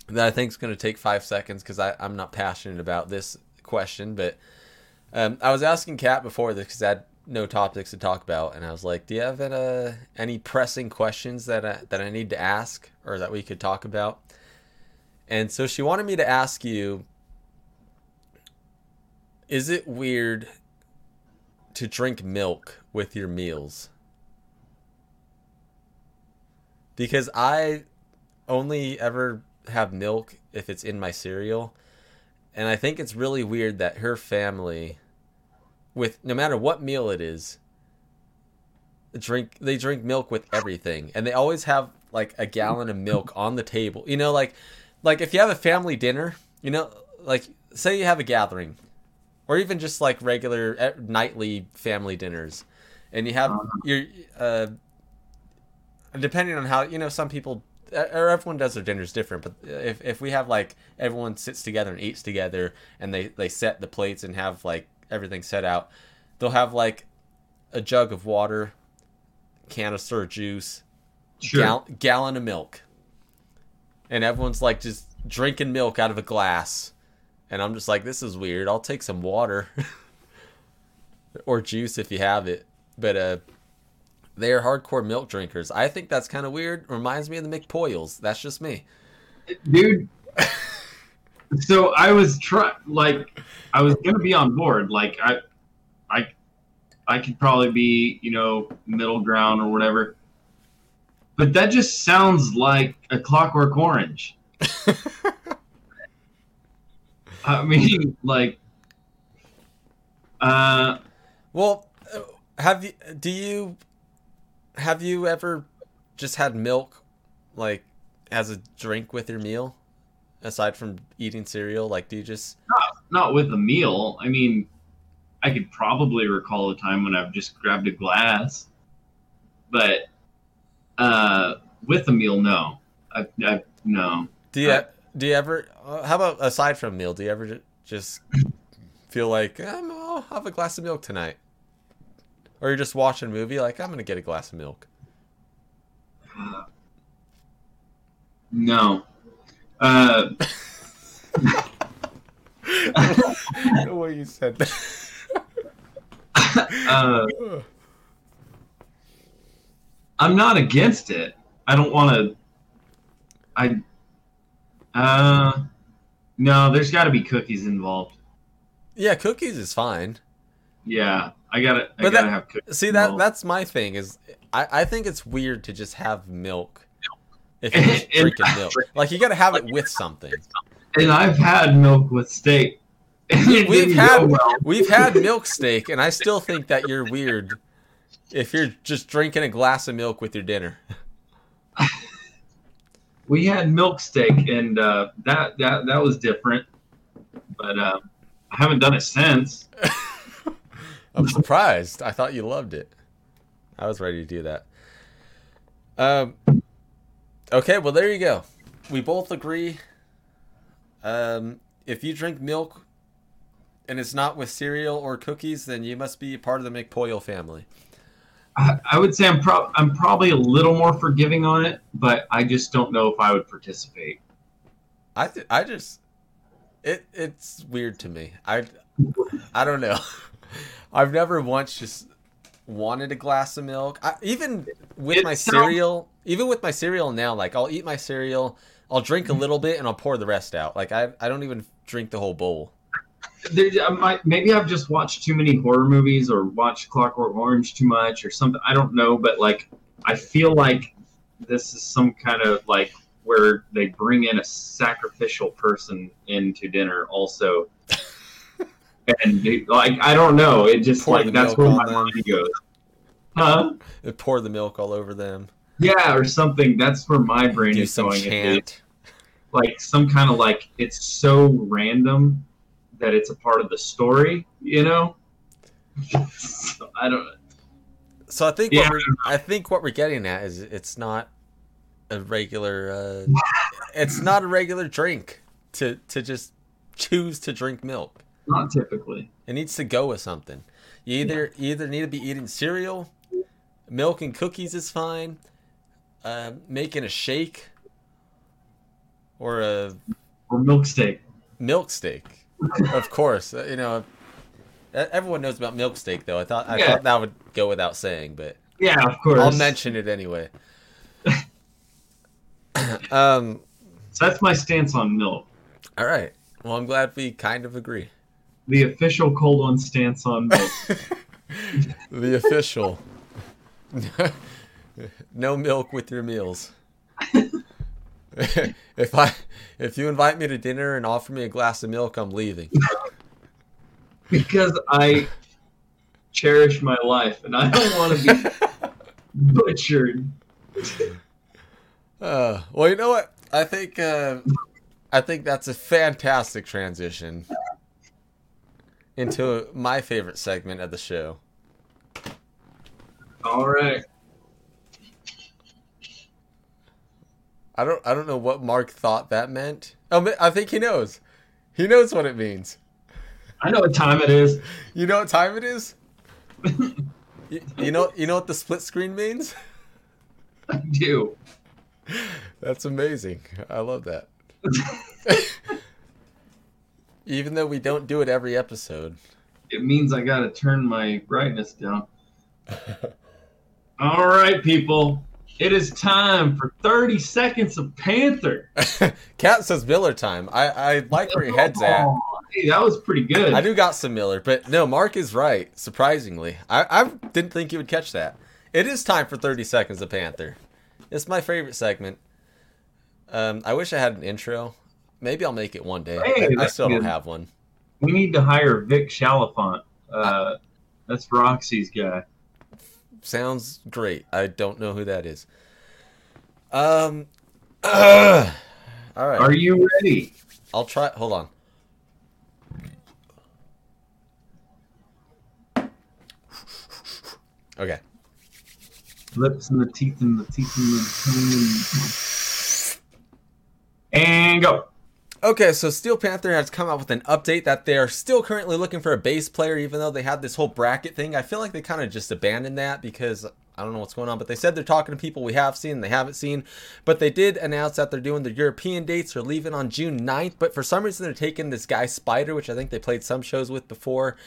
that I think is going to take five seconds because I I'm not passionate about this question, but um, I was asking Kat before this because I had no topics to talk about, and I was like, "Do you have uh, any pressing questions that I, that I need to ask or that we could talk about?" And so she wanted me to ask you is it weird to drink milk with your meals? Because I only ever have milk if it's in my cereal. And I think it's really weird that her family with no matter what meal it is drink they drink milk with everything and they always have like a gallon of milk on the table. You know like like if you have a family dinner, you know like say you have a gathering or even just like regular nightly family dinners and you have your uh depending on how you know some people or everyone does their dinners different but if if we have like everyone sits together and eats together and they they set the plates and have like everything set out. They'll have like a jug of water canister of juice Sure. gal- gallon of milk. And everyone's like just drinking milk out of a glass. And i'm just like this is weird. I'll take some water or juice if you have it. But uh they're hardcore milk drinkers. I think that's kind of weird. Reminds me of the McPoyles. That's just me. Dude. so I was try like I was gonna be on board. Like I, I, I could probably be you know middle ground or whatever. But that just sounds like a Clockwork Orange. I mean, like, uh, well have you do you have you ever just had milk like as a drink with your meal aside from eating cereal like do you just not with a meal. I mean, I could probably recall a time when I've just grabbed a glass, but uh, with a meal, no. I, I no. Do you do you ever? Uh, how about aside from meal? Do you ever just feel like um, I'll have a glass of milk tonight, or you're just watching a movie like I'm gonna get a glass of milk? No. Uh, the way you said that. uh, I'm not against it. I don't want to. I. Uh, no, there's got to be cookies involved. yeah, cookies is fine. Yeah, I gotta. I But gotta that- have cookies. See that involved. that's my thing is I, I think it's weird to just have milk if just And- milk. Like you gotta have it with something. And I've had milk with steak. We've had well. we've had milk steak, and I still think that you're weird if you're just drinking a glass of milk with your dinner. We had milk steak, and uh, that that that was different. But uh, I haven't done it since. I'm surprised. I thought you loved it. I was ready to do that. Um. Okay, well there you go. We both agree. Um, if you drink milk and it's not with cereal or cookies, then you must be part of the McPoyle family. I, I would say I'm pro- I'm probably a little more forgiving on it, but I just don't know if I would participate. I th- I just it it's weird to me. I I don't know. I've never once just wanted a glass of milk. I, even with It my sounds- cereal, even with my cereal now, like I'll eat my cereal, I'll drink a mm-hmm. little bit, and I'll pour the rest out. Like I I don't even drink the whole bowl. There, might, maybe I've just watched too many horror movies or watched Clockwork Orange too much or something. I don't know, but like I feel like this is some kind of like where they bring in a sacrificial person into dinner also. and they, like I don't know, it just Pour like that's where my them. mind goes. Huh? They pour the milk all over them. Yeah, or something. That's where my brain Do is going. Chant. like some kind of like it's so random that it's a part of the story, you know? So, I don't So I think Yeah. what we're, I think what we're getting at is it's not a regular uh, it's not a regular drink to to just choose to drink milk. not typically. It needs to go with something. You either you either need to be eating cereal, milk and cookies is fine, uh, making a shake, or a Or milk steak. milk steak. of course, uh, you know. Everyone knows about milk steak, though. I thought I Yeah. thought that would go without saying, but Yeah, of course. I'll mention it anyway. um. So that's my stance on milk. All right. Well, I'm glad we kind of agree. The official cold one stance on milk. the official. no milk with your meals. if I if you invite me to dinner and offer me a glass of milk, I'm leaving. because I cherish my life and I don't want to be butchered. Uh, well, you know what? I think uh, I think that's a fantastic transition into my favorite segment of the show. All right. I don't I don't know what Mark thought that meant. Oh, I think he knows. He knows what it means. I know what time it is. You know what time it is? you, you know you know what the split screen means? I do. That's amazing. I love that. Even though we don't do it every episode. It means I got to turn my brightness down. All right, people. It is time for 30 seconds of Panther. Kat says Miller time. I, I like where your head's at. Oh, hey, that was pretty good. I do got some Miller, but no, Mark is right, surprisingly. I, I didn't think you would catch that. It is time for 30 seconds of Panther. It's my favorite segment. Um, I wish I had an intro. Maybe I'll make it one day. Hey, I, I still don't have one. We need to hire Vic Chalifant. Uh, that's Roxy's guy. Sounds great. I don't know who that is. Um. all right. Are you ready? I'll try. Hold on. Okay. Lips and the teeth and the teeth and the tongue. And, and go. Okay, so Steel Panther has come out with an update that they're still currently looking for a bass player, even though they had this whole bracket thing. I feel like they kind of just abandoned that because I don't know what's going on, but they said they're talking to people we have seen and they haven't seen. But they did announce that they're doing the European dates. They're leaving on June 9th, but for some reason they're taking this guy Spider, which I think they played some shows with before.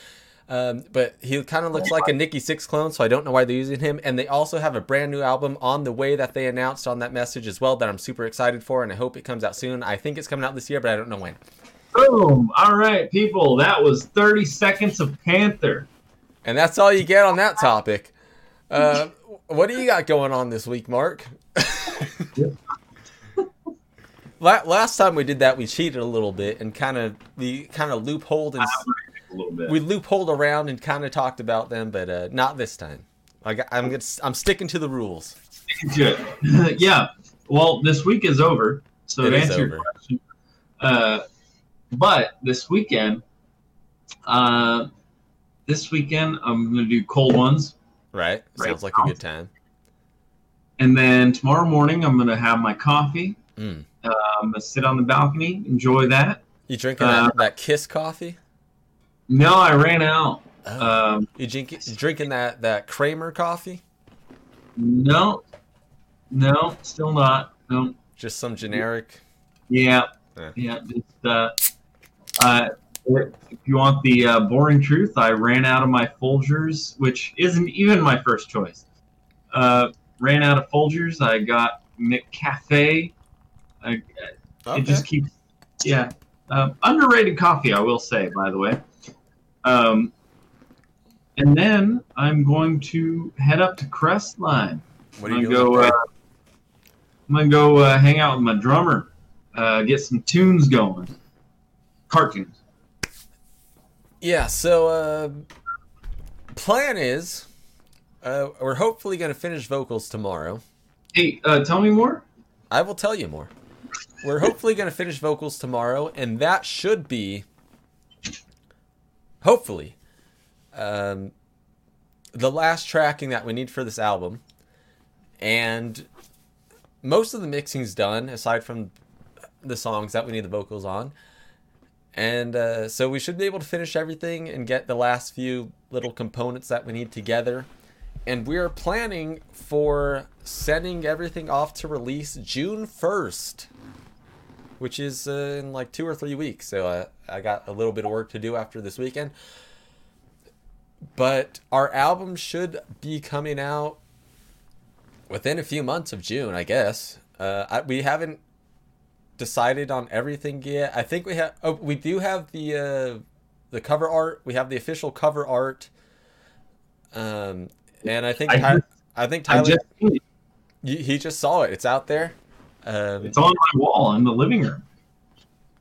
Um, but he kind of looks like a Nikki Sixx clone, so I don't know why they're using him. And they also have a brand new album on the way that they announced on that message as well that I'm super excited for, and I hope it comes out soon. I think it's coming out this year, but I don't know when. Boom. All right, people. That was 30 seconds of Panther. And that's all you get on that topic. Uh, what do you got going on this week, Mark? La- Last time we did that, we cheated a little bit and kind of we kind of loopholed and A little bit. we loopholed around and kind of talked about them, but uh, not this time. I got, I'm gonna, I'm sticking to the rules. Good. yeah. Well, this week is over. So It to answer over. your question, uh, but this weekend, uh, this weekend I'm gonna do cold ones. Right? Right. Sounds like a good time. and then tomorrow morning I'm gonna have my coffee. Mm. Uh, I'm gonna sit on the balcony, enjoy that. You drinking Uh, that, that Kiss coffee? No, I ran out. Oh. Um, you drink, drinking that that Kramer coffee? no, no, still not. No, Just some generic. yeah, Yeah. yeah. Just uh, uh, if you want the uh, boring truth, I ran out of my Folgers, which isn't even my first choice. Uh, ran out of Folgers. I got McCafe. I, Okay. It just keeps, yeah. Um, underrated coffee, I will say, by the way. Um, and then I'm going to head up to Crestline. what are I'm you gonna doing? go. Uh, I'm gonna go uh, hang out with my drummer, uh, get some tunes going, cartoons. Yeah, so uh plan is uh we're hopefully going to finish vocals tomorrow. Hey, uh, tell me more. I will tell you more. We're hopefully going to finish vocals tomorrow and that should be hopefully um the last tracking that we need for this album. And most of the mixing's done aside from the songs that we need the vocals on. And uh, so we should be able to finish everything and get the last few little components that we need together. And we're planning for sending everything off to release June 1st, which is uh, in like two or three weeks. So uh, I got a little bit of work to do after this weekend. But our album should be coming out within a few months of June, I guess. Uh, I, we haven't decided on everything yet. I think we have. Oh, we do have the uh, the cover art. We have the official cover art. Um, and I think I I think Tyler just he just saw it. It's out there. Um, It's on my wall in the living room.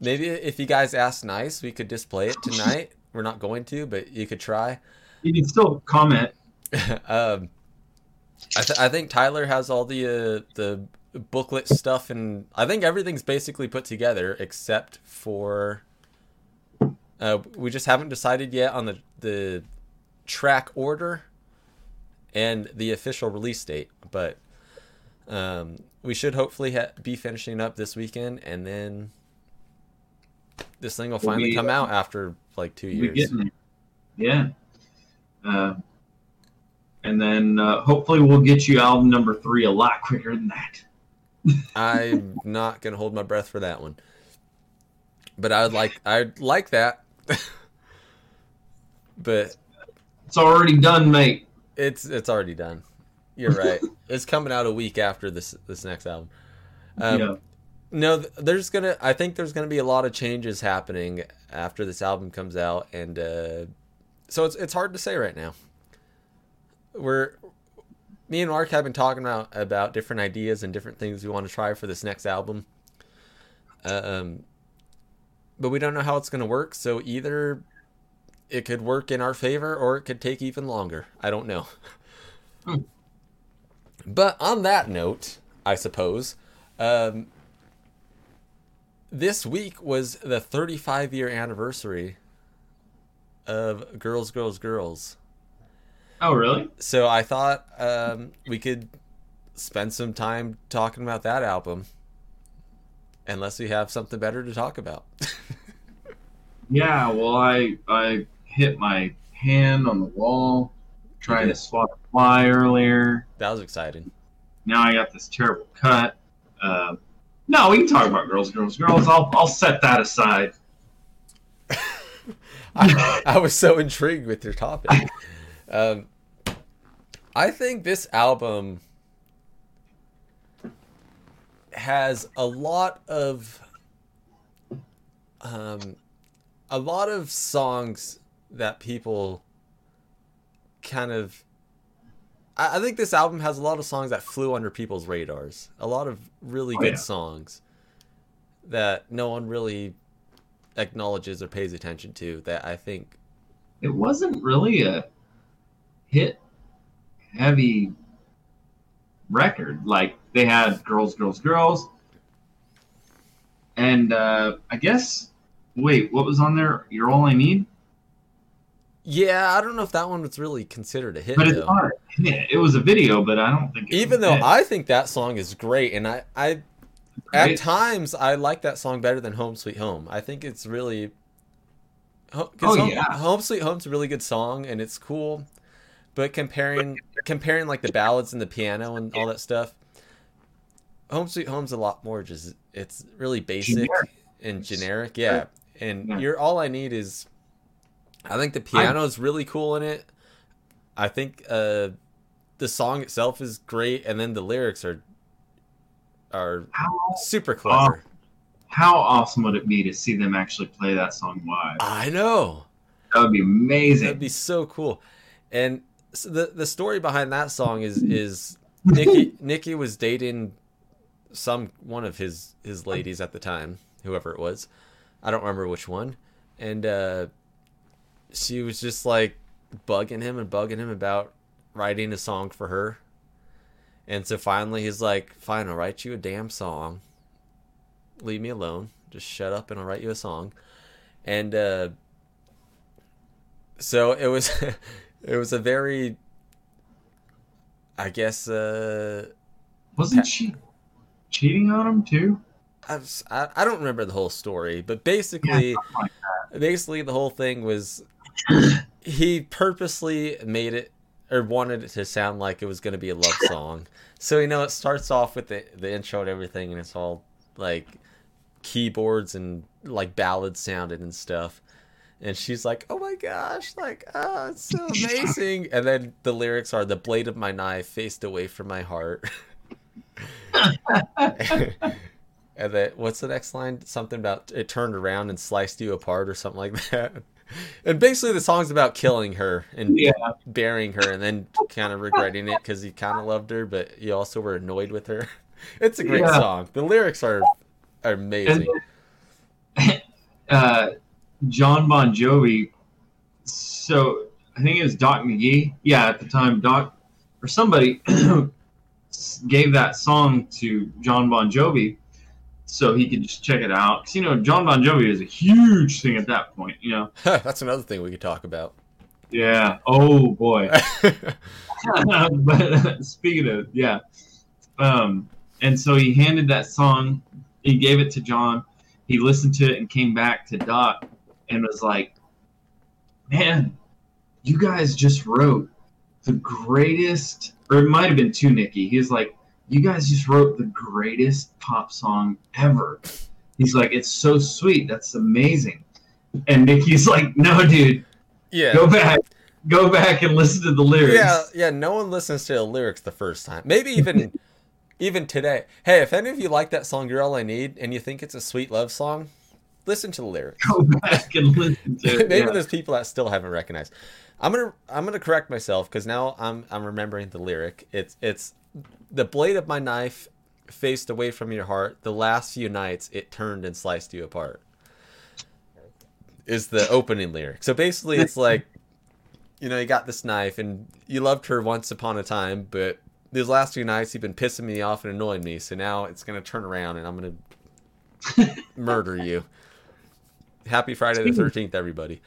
maybe if you guys ask nice, we could display it tonight. We're not going to, but you could try. You can still comment. um, I, th- I think Tyler has all the uh, the booklet stuff, and I think everything's basically put together except for uh, we just haven't decided yet on the the track order and the official release date, but um, we should hopefully ha- be finishing up this weekend, and then this thing will finally be, come uh, out after like two years. getting. Yeah. Uh, and then uh, hopefully we'll get you album number three a lot quicker than that. I'm not gonna hold my breath for that one. But I would like I'd like that. but It's already done, mate. it's it's already done. You're right. it's coming out a week after this this next album. Um, yeah. No, there's gonna. I think there's gonna be a lot of changes happening after this album comes out, and uh, so it's it's hard to say right now. We're me and Mark have been talking about about different ideas and different things we want to try for this next album. Um, but we don't know how it's gonna work. So either it could work in our favor, or it could take even longer. I don't know. But on that note, I suppose. Um, this week was the 35 year anniversary of Girls, Girls, Girls. Oh, really? So I thought um, we could spend some time talking about that album. Unless we have something better to talk about. Yeah. Well, I I hit my hand on the wall trying to swat a fly earlier. that was exciting. Now I got this terrible cut. Uh, no, we can talk about girls, girls, girls. I'll I'll set that aside. I, I was so intrigued with your topic. Um, I think this album has a lot of um, a lot of songs that people kind of. I, I think this album has a lot of songs that flew under people's radars. A lot of really Oh, good yeah. songs that no one really acknowledges or pays attention to. That I think It wasn't really a hit heavy record. Like they had girls, girls, girls, and uh, I guess. Wait, what was on there? You're all I need. Yeah, I don't know if that one was really considered a hit But it's though. not a it was a video, but I don't think. it Even though. I think that song is great, and I, I at times I like that song better than Home Sweet Home. I think it's really. Oh, Home, yeah. Home Sweet Home's a really good song, and it's cool. But comparing comparing like the ballads and the piano and all that stuff, Home Sweet Home's a lot more just it's really basic Generic. and generic. Yeah, and Yeah. you're all I need is. I think the piano is really cool in it. I think uh, the song itself is great, and then the lyrics are are how super clever. how awesome would it be to see them actually play that song live? I know That would be amazing. that'd be so cool. And so the the story behind that song is is Nikki Nikki was dating some one of his his ladies at the time, whoever it was. I don't remember which one. And uh, she was just like bugging him and bugging him about writing a song for her. And so finally he's like, "Fine, I'll write you a damn song. Leave me alone. Just shut up and I'll write you a song." And uh, so it was it was a very I guess uh Wasn't she cheating on him too? I, was, I I don't remember the whole story, but basically something like basically the whole thing was he purposely made it or wanted it to sound like it was going to be a love song. So you know it starts off with the the intro and everything and it's all like keyboards and like ballad sounded and stuff. And she's like, "Oh my gosh, like, oh, it's so amazing." and then the lyrics are, "The blade of my knife faced away from my heart." and then what's the next line? Something about it turned around and sliced you apart or something like that. And basically, the song's about killing her and Yeah. burying her, and then kind of regretting it because you kind of loved her, but you also were annoyed with her. It's a great Yeah. song. The lyrics are are amazing. uh, John Bon Jovi. So I think it was Doc McGhee. Yeah, at the time, Doc or somebody gave that song to John Bon Jovi so he could just check it out. 'Cause, you know, John Bon Jovi is a huge thing at that point. You know. That's another thing we could talk about. Yeah. Oh boy. but speaking of yeah, um, and so he handed that song. He gave it to John. He listened to it and came back to Doc and was like, "Man, you guys just wrote the greatest." Or it might have been to Nikki. He was like, "You guys just wrote the greatest pop song ever." He's like, "It's so sweet. That's amazing." And Nikki's like, "No, dude, yeah. go back." Go back and listen to the lyrics. Yeah, yeah. No one listens to the lyrics the first time. Maybe even, even today. Hey, if any of you like that song, "You're All I Need," and you think it's a sweet love song, listen to the lyrics. go back and listen to it. Maybe yeah. there's people that still haven't recognized. I'm gonna I'm gonna correct myself because now I'm I'm remembering the lyric. It's it's the blade of my knife faced away from your heart. The last few nights it turned and sliced you apart. Is the opening lyric. So basically, it's like, you know, you got this knife and you loved her once upon a time, but these last few nights you've been pissing me off and annoying me. So now it's gonna turn around and I'm gonna murder you. Happy Friday the Thirteenth, everybody.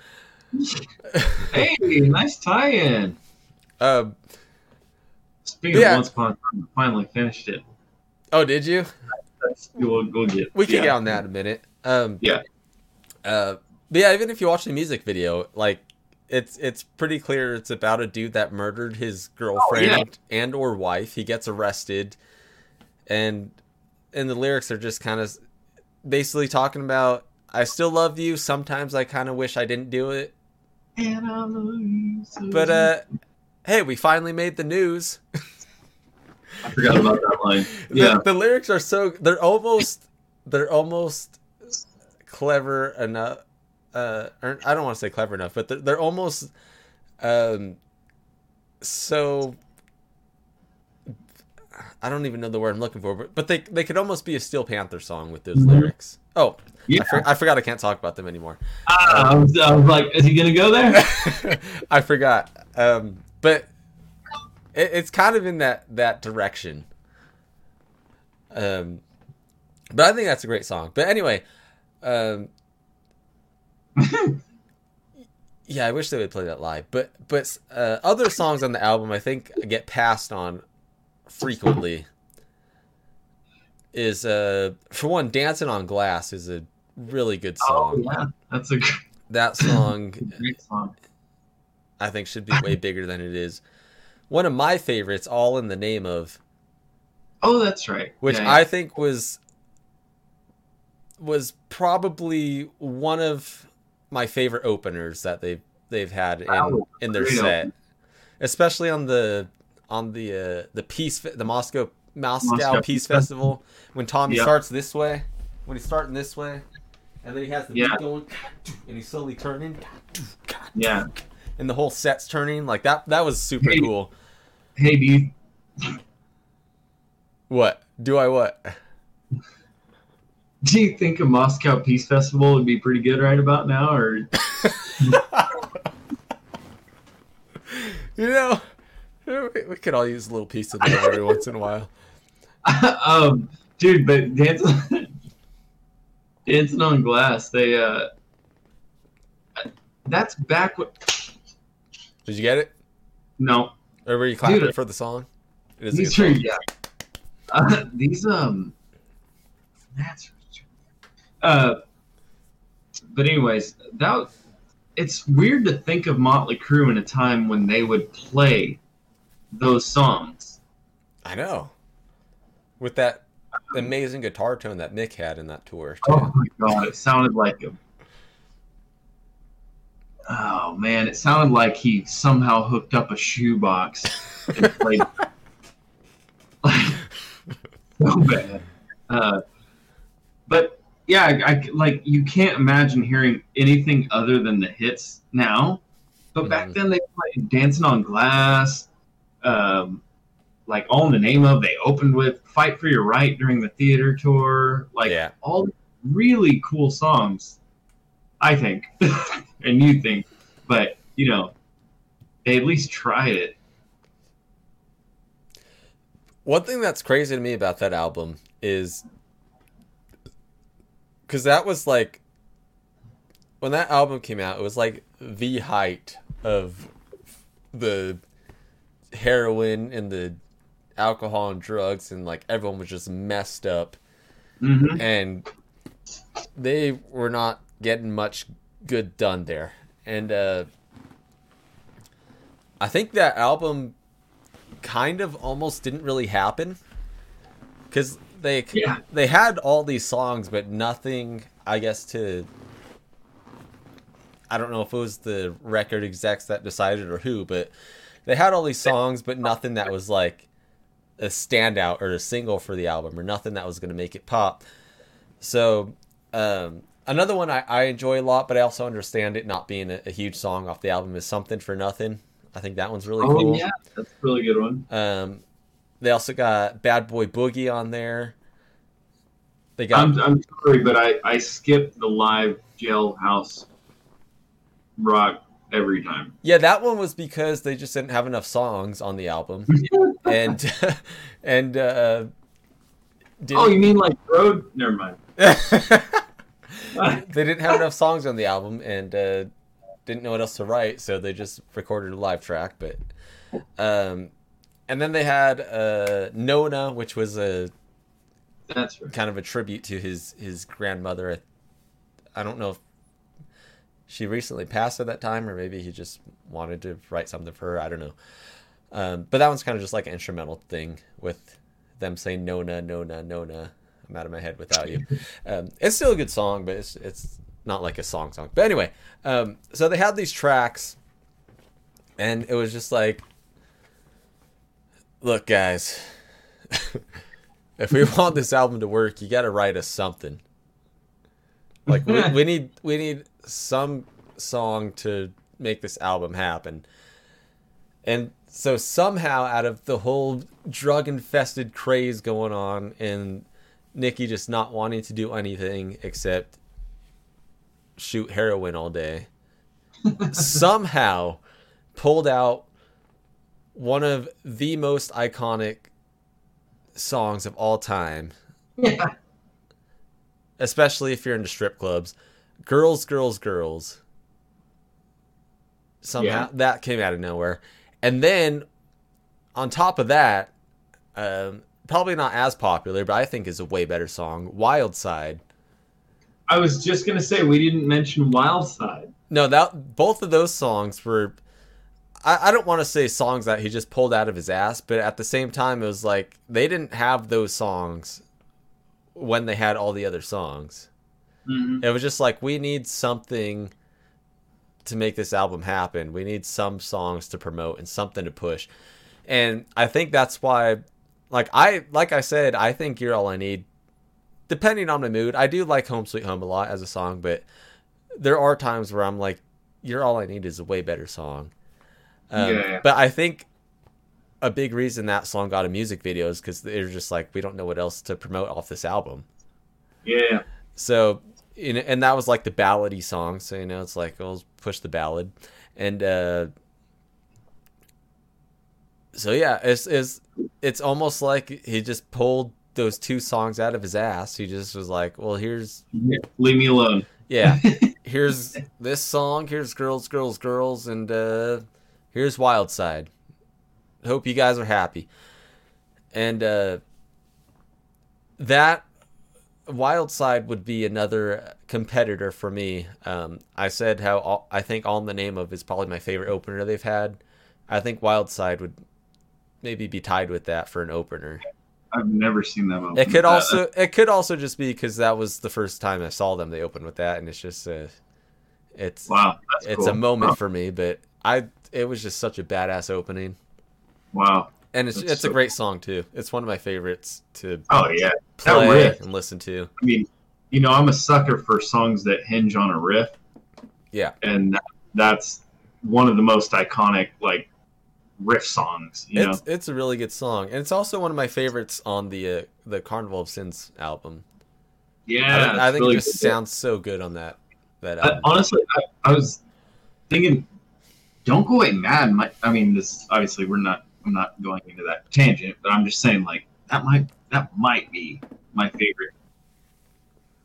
Hey, nice tie-in. Um, Speaking Yeah. of once upon a time, I finally finished it. oh, did you? That's, we'll, we'll get. We can yeah. get on that in a minute. Um, Yeah. Uh, but yeah, even if you watch the music video, like it's it's pretty clear it's about a dude that murdered his girlfriend and or wife. He gets arrested, and and the lyrics are just kind of basically talking about I still love you. Sometimes I kind of wish I didn't do it, And I love you so but uh, hey, we finally made the news. I forgot about that line. the, Yeah. the lyrics are so they're almost they're almost clever enough uh i don't want to say clever enough but they're, they're almost um so i don't even know the word i'm looking for but, but they they could almost be a steel panther song with those Mhm. lyrics oh Yeah. I, for, I forgot i can't talk about them anymore Ah, I, was, I was like, is he gonna go there? i forgot um but it, it's kind of in that that direction um but i think that's a great song but anyway um Yeah, I wish they would play that live. But but uh, other songs on the album, I think, get passed on frequently. Is uh for one, "Dancing on Glass" is a really good song. Oh yeah, that's a That song, song. I think, should be way bigger than it is. One of my favorites, "All in the Name of," Oh, that's right. which Yeah, yeah. I think was was probably one of my favorite openers that they've they've had in, was in their set, opener. especially on the on the uh, the peace the Moscow Moscow, Moscow Peace Peace Festival when Tommy Yeah. starts this way, when he's starting this way, and then he has the Yeah. beat going, and he's slowly turning, yeah. And the whole set's turning like that. That was super Hey. cool. Hey, you What do I what? do you think a Moscow Peace Festival would be pretty good right about now, or You know, we we could all use a little piece of that every once in a while. um, dude? But dancing, dancing on glass, they uh, that's back. What? Did you get it? No, Or were you clapping Dude, for the song? It is these are song. yeah. Uh, these um, that's uh. But anyways, that it's weird to think of Motley Crue in a time when they would play those songs. I know. With that amazing guitar tone that Mick had in that tour. Too. Oh my god, it sounded like a. Oh man, it sounded like he somehow hooked up a shoebox and played. like, so bad. Uh, but yeah, I, I- like you can't imagine hearing anything other than the hits now. But back Mhm. then they played "Dancing on Glass," um, like "All in the Name of." They opened with "Fight for Your Right" during the theater tour. Like Yeah. all really cool songs, I think, and you think, but you know, they at least tried it. One thing that's crazy to me about that album is because that was like when that album came out, it was like the height of the heroin and the alcohol and drugs, and like everyone was just messed up, Mm-hmm. and they were not getting much good done there. And uh, I think that album kind of almost didn't really happen because they Yeah. they had all these songs, but nothing, I guess, to. I don't know if it was the record execs that decided or who, but they had all these songs, but nothing that was like a standout or a single for the album or nothing that was going to make it pop. So, um, another one I, I enjoy a lot, but I also understand it not being a, a huge song off the album is Something for Nothing. I think that one's really Oh cool. yeah, that's a really good one. Um, they also got Bad Boy Boogie on there. They got I'm, I'm sorry, but I, I skip the live jailhouse rock every time. yeah, that one was because they just didn't have enough songs on the album, and and uh, didn't, oh, you mean like road? Never mind. they didn't have enough songs on the album and uh, didn't know what else to write, so they just recorded a live track. But um, and then they had uh, Nona, which was a That's right. kind of a tribute to his his grandmother. I, don't know if she recently passed at that time, or maybe he just wanted to write something for her. I don't know. Um, but that one's kind of just like an instrumental thing with them saying Nona, Nona, Nona. I'm out of my head without you. Um, it's still a good song, but it's it's not like a song song. But anyway, um, so they had these tracks, and it was just like, look, guys, if we want this album to work, you got to write us something. Like we, we need we need some song to make this album happen. And so somehow out of the whole drug infested craze going on and Nikki just not wanting to do anything except shoot heroin all day, somehow pulled out one of the most iconic songs of all time, Yeah. especially if you're into strip clubs. Girls, girls, girls. somehow Yeah. that came out of nowhere. And then on top of that, um, probably not as popular, but I think is a way better song, Wild Side. I was just gonna say we didn't mention Wild Side. No, that both of those songs were. I, I don't want to say songs that he just pulled out of his ass, but at the same time, it was like they didn't have those songs when they had all the other songs. Mm-hmm. It was just like we need something to make this album happen. We need some songs to promote and something to push. And I think that's why like I like I said, I think You're All I Need depending on my mood. I do like Home Sweet Home a lot as a song, but there are times where I'm like You're All I Need is a way better song. Um, Yeah. But I think a big reason that song got a music video is because they're just like we don't know what else to promote off this album. Yeah. So, and that was like the ballady song. So you know, it's like oh, let's push the ballad, and uh, so yeah, it's it's it's almost like he just pulled those two songs out of his ass. He just was like, well, here's Leave me alone. yeah, here's this song. Here's girls, girls, girls, and uh, here's Wild Side. Hope you guys are happy, and uh, that Wild Side would be another competitor for me. Um, I said how all, I think "All in the Name of" is probably my favorite opener they've had. I think Wild Side would maybe be tied with that for an opener. I've never seen them. open It could that. also it could also just be because that was the first time I saw them. They opened with that, and it's just uh, it's wow. It's cool. a moment Wow. for me. But I it was just such a badass opening, Wow. and it's That's it's so a great song too. It's one of my favorites to Oh yeah. Play riff. and listen to. I mean, you know, I'm a sucker for songs that hinge on a riff, Yeah, and that, that's one of the most iconic like riff songs. You know. it's it's a really good song, and it's also one of my favorites on the uh, the Carnival of Sins album. Yeah. I, think- I think really it just good. sounds so good on that that I, honestly, I, I was thinking, "Don't Go Away Mad." Might, I mean, this obviously we're not. I'm not going into that tangent, but I'm just saying, like that might that might be my favorite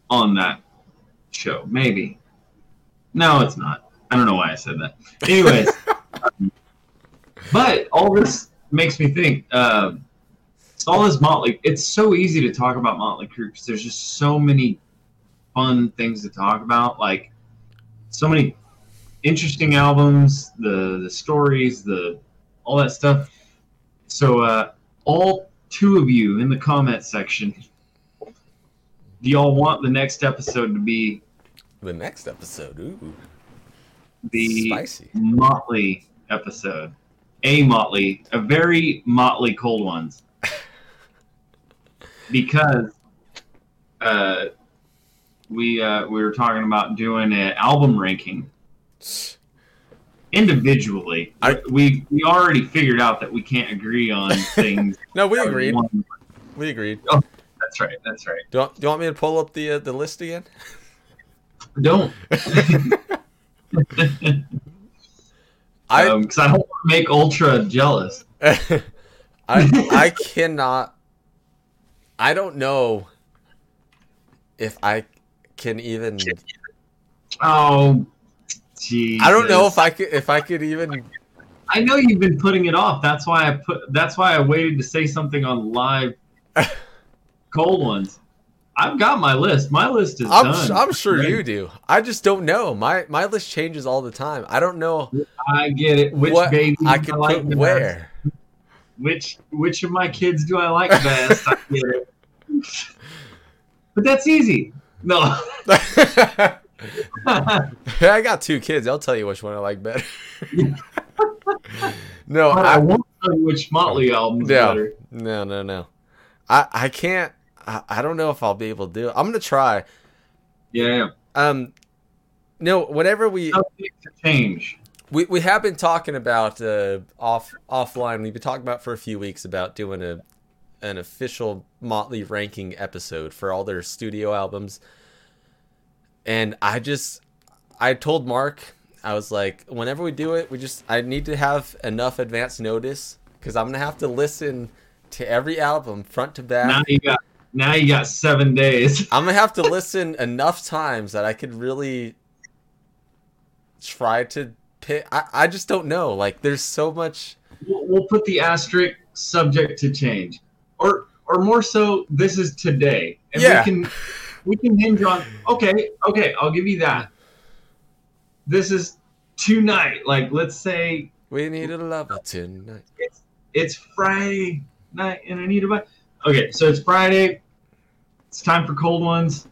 on that show. Maybe. No, it's not. I don't know why I said that. Anyways, all this makes me think. Um, all this Motley. It's so easy to talk about Motley Crue because there's just so many fun things to talk about. Like so many interesting albums, the the stories, the all that stuff. So uh, all two of you in the comment section, do y'all want the next episode to be the next episode, ooh, the spicy. Motley episode? A Motley, a very Motley cold ones. because uh, we uh, we were talking about doing an album ranking individually. I- we we already figured out that we can't agree on things. No, we agreed. one- We agreed. That's right. That's right. Do you, want, do you want me to pull up the uh, the list again? Don't. I um, because I don't want to make Ultra jealous. I I cannot. I don't know if I can even. Oh, geez. I don't know if I could if I could even. I know you've been putting it off. That's why I put. That's why I waited to say something on live. cold ones. I've got my list. My list is I'm done. I'm sure you do. I just don't know. My my list changes all the time. I don't know I get it. Which baby I do could like put where. best? Which which of my kids do I like best? I get it. But that's easy. No. I got two kids. I'll tell you which one I like better. no, I I, won't tell you which Motley album's No. better. no, no, no. I I can't. I, I don't know if I'll be able to do it. I'm gonna try. Yeah. Um, no. Whenever we change. we we have been talking about uh, off offline. We've been talking about for a few weeks about doing a an official Motley ranking episode for all their studio albums. And I just I told Mark I was like, whenever we do it, we just I need to have enough advance notice because I'm gonna have to listen to every album front to back. Now you got now you got seven days. I'm gonna have to listen enough times that I could really try to pick. I, I just don't know. Like, there's so much. We'll, we'll put the asterisk subject to change, or or more so, this is today, and Yeah. we can we can hinge on. Okay, okay, I'll give you that. This is tonight. Like, let's say We need a lover tonight. it's it's Friday night, and I need a. Okay, so it's Friday. It's time for cold ones.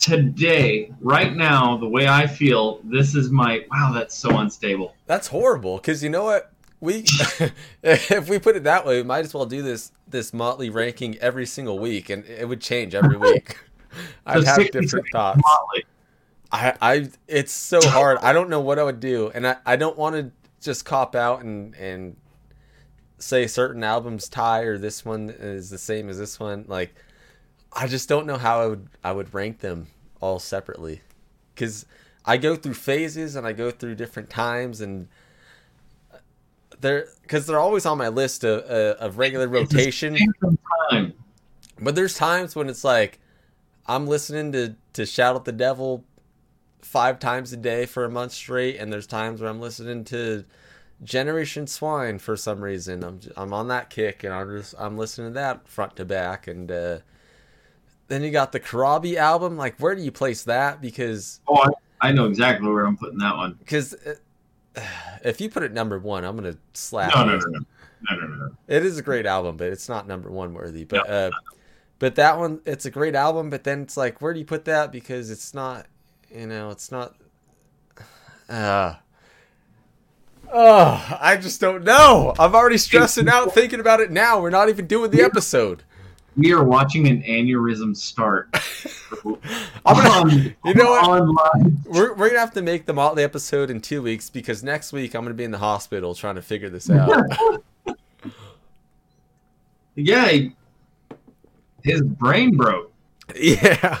Today, right now, the way I feel, this is my wow. That's so unstable. That's horrible. Because you know what? We, if we put it that way, we might as well do this this motley ranking every single week, and it would change every week. I'd So have different thoughts. Motley. I, I, it's so hard. I don't know what I would do, and I, I don't want to just cop out and and say certain albums tie or this one is the same as this one. Like, I just don't know how I would I would rank them all separately, because I go through phases and I go through different times and they're because they're always on my list of uh, of regular rotation. But there's times when it's like I'm listening to to shout at the devil five times a day for a month straight, and there's times where I'm listening to Generation Swine for some reason. I'm I'm on that kick, and I'm just I'm listening to that front to back, and uh, then you got the Corabi album. Like, where do you place that? Because Oh, I, I know exactly where I'm putting that one. because if you put it number one, I'm gonna slap. No, no, no, no, no, no, no, no. It is a great album, but it's not number one worthy. But uh, but that one, it's a great album. But then it's like, where do you put that? Because it's not, you know, it's not. Uh, oh, I just don't know. I'm already stressing out thinking about it now. We're not even doing the episode. We are watching an aneurysm start. I'm gonna, on, you know what? Online. we're, we're gonna have to make the Motley episode in two weeks because next week I'm gonna be in the hospital trying to figure this out. Yeah, he, his brain broke. Yeah.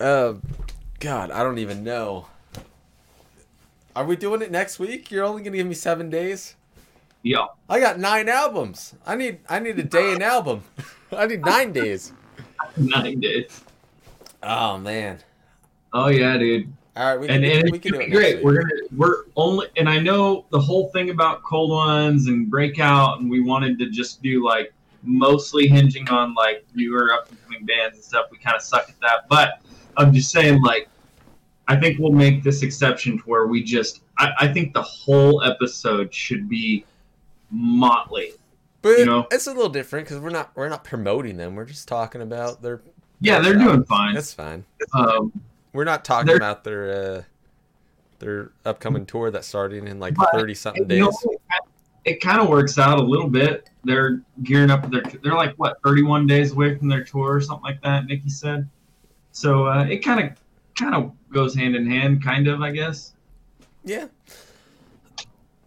uh, God, I don't even know. Are we doing it next week? You're only gonna give me seven days. Yeah. I got nine albums. I need I need a day an album. I need nine days. Nine days. Oh man. Oh yeah, dude. All right, we can, And, and we can do it great. We're gonna we're only and I know the whole thing about cold ones and breakout, and we wanted to just do like mostly hinging on like newer up and coming bands and stuff. We kind of suck at that, but I'm just saying like I think we'll make this exception to where we just I, I think the whole episode should be motley. But you know- it's a little different because we're not we're not promoting them. We're just talking about their. Yeah, they're doing fine. That's fine. Um, We're not talking about their uh, their upcoming tour that's starting in like thirty something you know, days. it kind of works out a little bit. They're gearing up. They're they're like what 31 days away from their tour or something like that. Nikki said. So uh, it kind of kind of goes hand in hand, kind of, I guess, Yeah.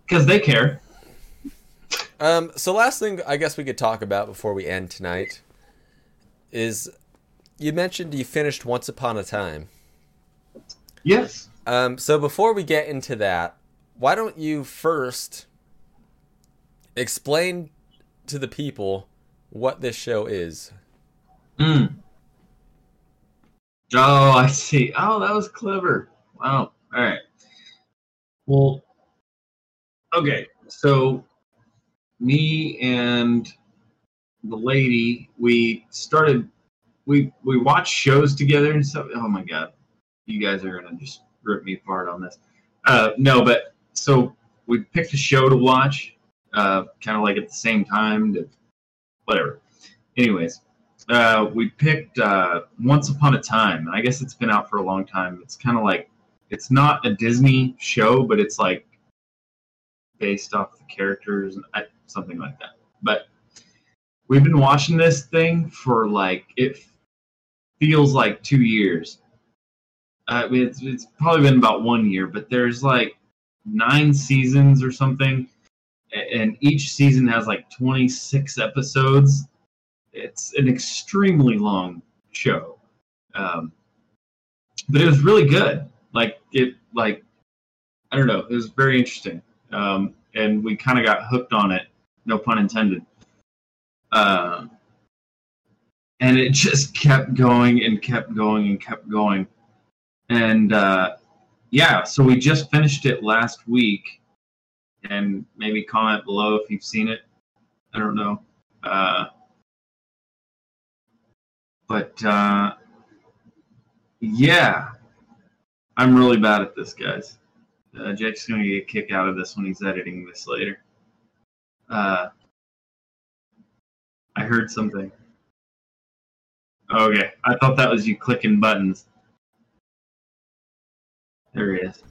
because they care. Um, so last thing I guess we could talk about before we end tonight is you mentioned you finished Once Upon a Time. Yes. Um, so before we get into that, why don't you first explain to the people what this show is? Mm. Oh, I see. Oh, that was clever. Wow. All right. Well, okay. So, me and the lady, we started. We we watched shows together and stuff. Oh my god, you guys are gonna just rip me apart on this. Uh, no, but so we picked a show to watch, uh, kind of like at the same time. To, whatever. Anyways, uh, we picked uh, Once Upon a Time, and I guess it's been out for a long time. It's kind of like it's not a Disney show, but it's like based off the characters and I, something like that. But we've been watching this thing for like it feels like two years. Uh, it's, it's probably been about one year, but there's like nine seasons or something, and each season has like 26 episodes it's an extremely long show um, but it was really good like it like i don't know it was very interesting um, and we kind of got hooked on it no pun intended um, and it just kept going and kept going and kept going and uh, yeah, so we just finished it last week, and maybe comment below if you've seen it. I don't know. Uh, but uh, yeah, I'm really bad at this, guys. Uh, Jake's gonna get a kick out of this when he's editing this later. Uh, I heard something. Okay, I thought that was you clicking buttons. There he is.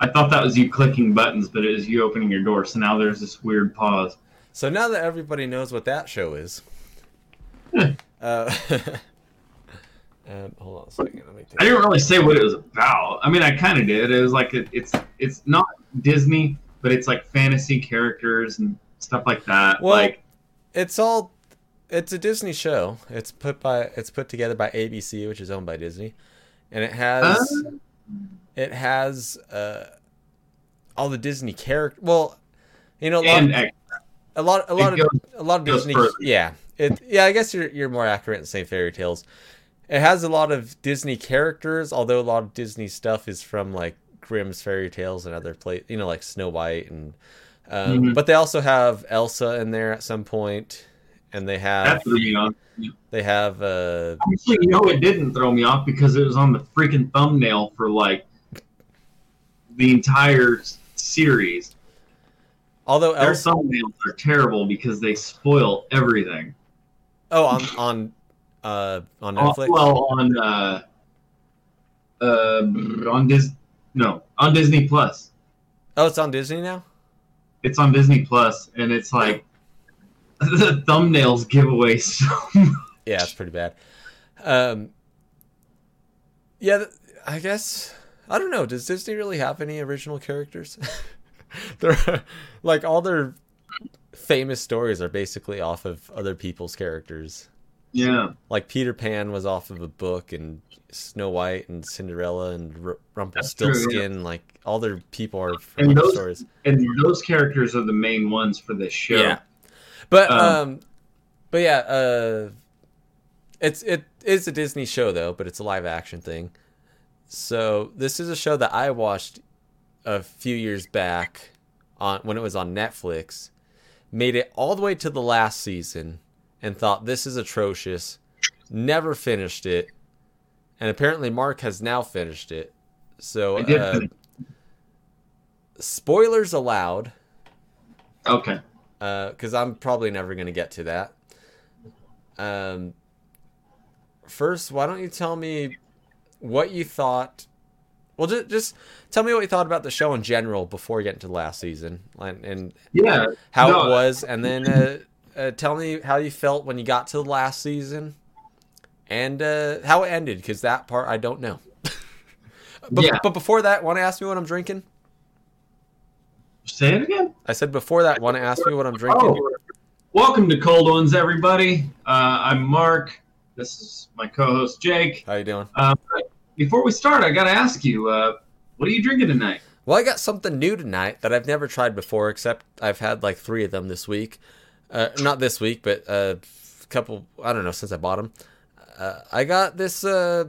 I thought that was you clicking buttons, but it was you opening your door. So now there's this weird pause. So now that everybody knows what that show is, uh, um, hold on a second. Let me I didn't really say what it was about. I mean, I kind of did. It was like it, it's it's not Disney, but it's like fantasy characters and stuff like that. Well, like it's all it's a Disney show. It's put by it's put together by ABC, which is owned by Disney, and it has Uh. it has uh, all the Disney character. Well, you know, a lot, and a lot, a lot it of goes- a lot of Disney. further. Yeah, it yeah. I guess you're you're more accurate in saying fairy tales. It has a lot of Disney characters, although a lot of Disney stuff is from like Grimm's fairy tales and other place, you know, like Snow White and. Um, Mhm. But they also have Elsa in there at some point, and they have that threw me off. they have uh Actually, you know, it didn't throw me off because it was on the freaking thumbnail for like the entire series. although Their Elsa thumbnails are terrible because they spoil everything. oh on on uh on Uh, Netflix. well, on uh, uh, on Dis, no, on Disney Plus. oh, it's on Disney now. It's on Disney Plus, and it's like the thumbnails give away so. much. Yeah, it's pretty bad. Um, yeah, I guess I don't know. Does Disney really have any original characters? They're like all their famous stories are basically off of other people's characters. Yeah, Like Peter Pan was off of a book, and Snow White and Cinderella and R- Rumpelstiltskin. Like all their people are from And those- stories. and those characters are the main ones for this show. Yeah. But Um, um, but yeah, uh, it's it is a Disney show though, but it's a live action thing. So this is a show that I watched a few years back on when it was on Netflix. Made it all the way to the last season and thought this is atrocious. Never finished it, and apparently Mark has now finished it. So uh, spoilers allowed okay. because I'm probably never going to get to that. Um, first, why don't you tell me what you thought? Well, just, just tell me what you thought about the show in general before getting to the last season and, and Yeah. how No. it was, and then uh, uh, tell me how you felt when you got to the last season and uh, how it ended because that part I don't know. but, Yeah. but before that, want to ask me what I'm drinking? Say it again. I said before that, want to ask me what I'm drinking? Oh, welcome to Cold Ones, everybody. Uh, I'm Mark. This is my co-host Jake. How you doing? But before we start, I gotta ask you, uh, what are you drinking tonight? Well, I got something new tonight that I've never tried before, except I've had like three of them this week. Uh, not this week, but a couple, I don't know, since I bought them. Uh, I got this uh,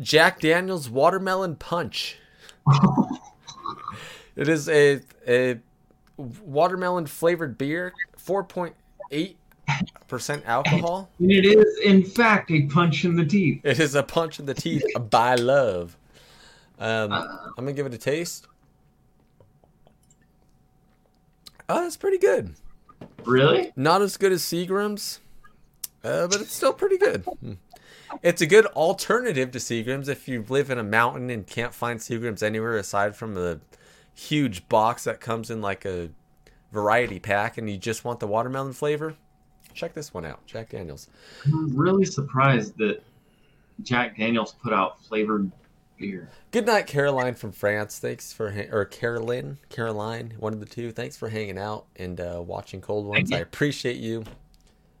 Jack Daniels Watermelon Punch. It is a, a watermelon flavored beer, 4.8% alcohol. And it is, in fact, a punch in the teeth. It is a punch in the teeth by love. Um, Uh. I'm going to give it a taste. Oh, that's pretty good. Really? Not as good as Seagram's, uh, but it's still pretty good. Hmm. It's a good alternative to Seagram's if you live in a mountain and can't find Seagram's anywhere aside from the huge box that comes in like a variety pack and you just want the watermelon flavor. Check this one out, Jack Daniels. I'm really surprised that Jack Daniels put out flavored Good night, Caroline from France. Thanks for ha- or Caroline, Caroline, one of the two. Thanks for hanging out and uh, watching Cold Ones. I appreciate you.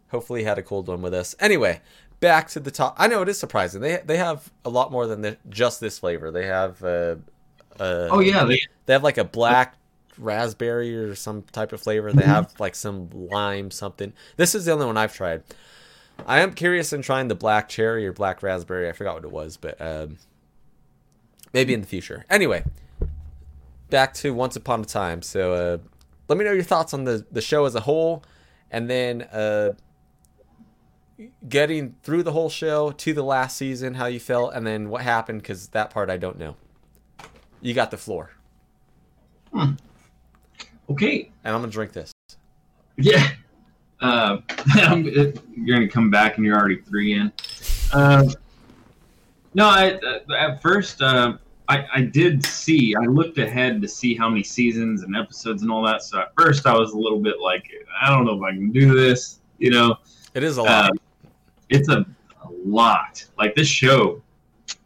Hopefully, you had a cold one with us. Anyway, back to the top. I know it is surprising. They they have a lot more than the, just this flavor. They have uh, uh, Oh yeah, they they have like a black raspberry or some type of flavor. They have like some lime something. This is the only one I've tried. I am curious in trying the black cherry or black raspberry. I forgot what it was, but um, maybe in the future. Anyway, back to Once Upon a Time. So, uh, let me know your thoughts on the the show as a whole, and then uh, getting through the whole show to the last season, how you felt, and then what happened because that part I don't know. You got the floor, Okay. and I'm gonna drink this. Yeah. Uh, I'm- you're gonna come back and you're already three in. Um, no, I, uh, at first uh, I, I did see. I looked ahead to see how many seasons and episodes and all that. So at first I was a little bit like, I don't know if I can do this. You know, It is a lot. Um, it's a, a lot. Like this show,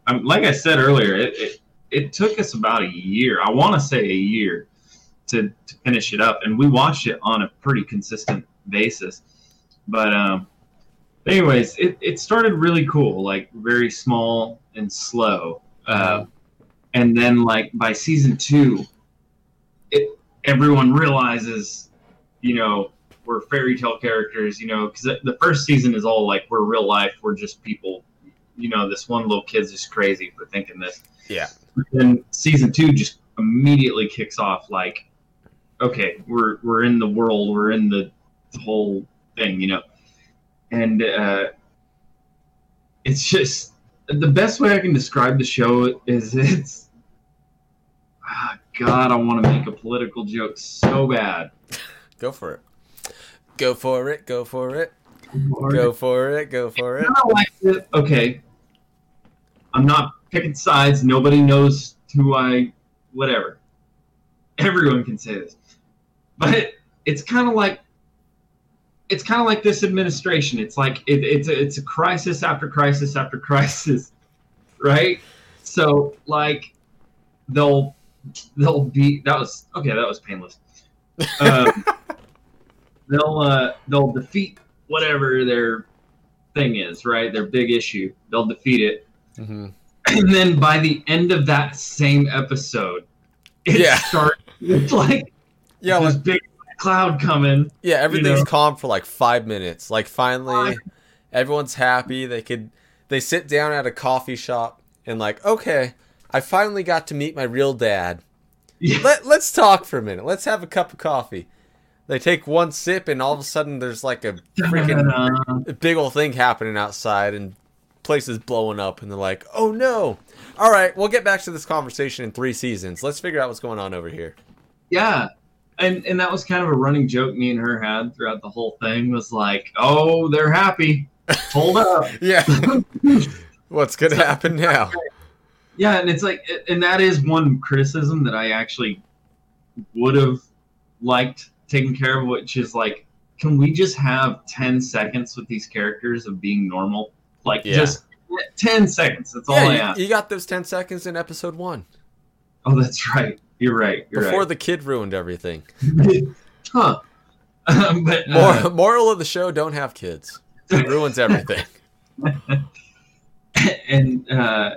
um, like I said earlier, it, it it took us about a year. I want to say a year to, to finish it up, and we watched it on a pretty consistent basis. But um, anyways, it, it started really cool, like very small and slow, uh, and then like by season two, it everyone realizes, you know, we're fairy tale characters, you know, because the first season is all like we're real life, we're just people. You know, this one little kid's just crazy for thinking this. yeah, Then season two just immediately kicks off like, okay, we're we're in the world, we're in the, the whole thing, you know, and uh, it's just the best way I can describe the show is it's. Ah, God, I want to make a political joke so bad. go for it. Go for it. Go for it. Go for it. Go for it. like it. Okay, I'm not picking sides. Nobody knows who I, whatever. Everyone can say this, but it's kind of like, it's kind of like this administration. It's like it, it's a, it's a crisis after crisis after crisis, right? So like, they'll they'll be that was okay. That was painless. Um, they'll uh, they'll defeat whatever their thing is, right? Their big issue. They'll defeat it. hmm And then by the end of that same episode, it Yeah. starts with like Yeah, this like, big cloud coming. yeah. Everything's know? calm for like five minutes. Like finally, everyone's happy. They could. They sit down at a coffee shop and like, okay, I finally got to meet my real dad. Yeah. Let Let's talk for a minute. Let's have a cup of coffee. They take one sip and all of a sudden there's like a freaking big old thing happening outside and places blowing up and they're like, "Oh no." All right, we'll get back to this conversation in 3 seasons. Let's figure out what's going on over here. yeah. And and that was kind of a running joke me and her had throughout the whole thing was like, oh, they're happy. Hold up. Yeah. what's going to happen now? Yeah, and it's like, and that is one criticism that I actually would have liked taken care of, which is like, can we just have 10 seconds with these characters of being normal? Like, Yeah. just 10 seconds. That's all I Yeah, ask. you, you got those 10 seconds in episode 1 Oh, that's right. You're right. You're before right. the kid ruined everything. huh. Um, but, Mor- uh, moral of the show, don't have kids. It ruins everything. and uh,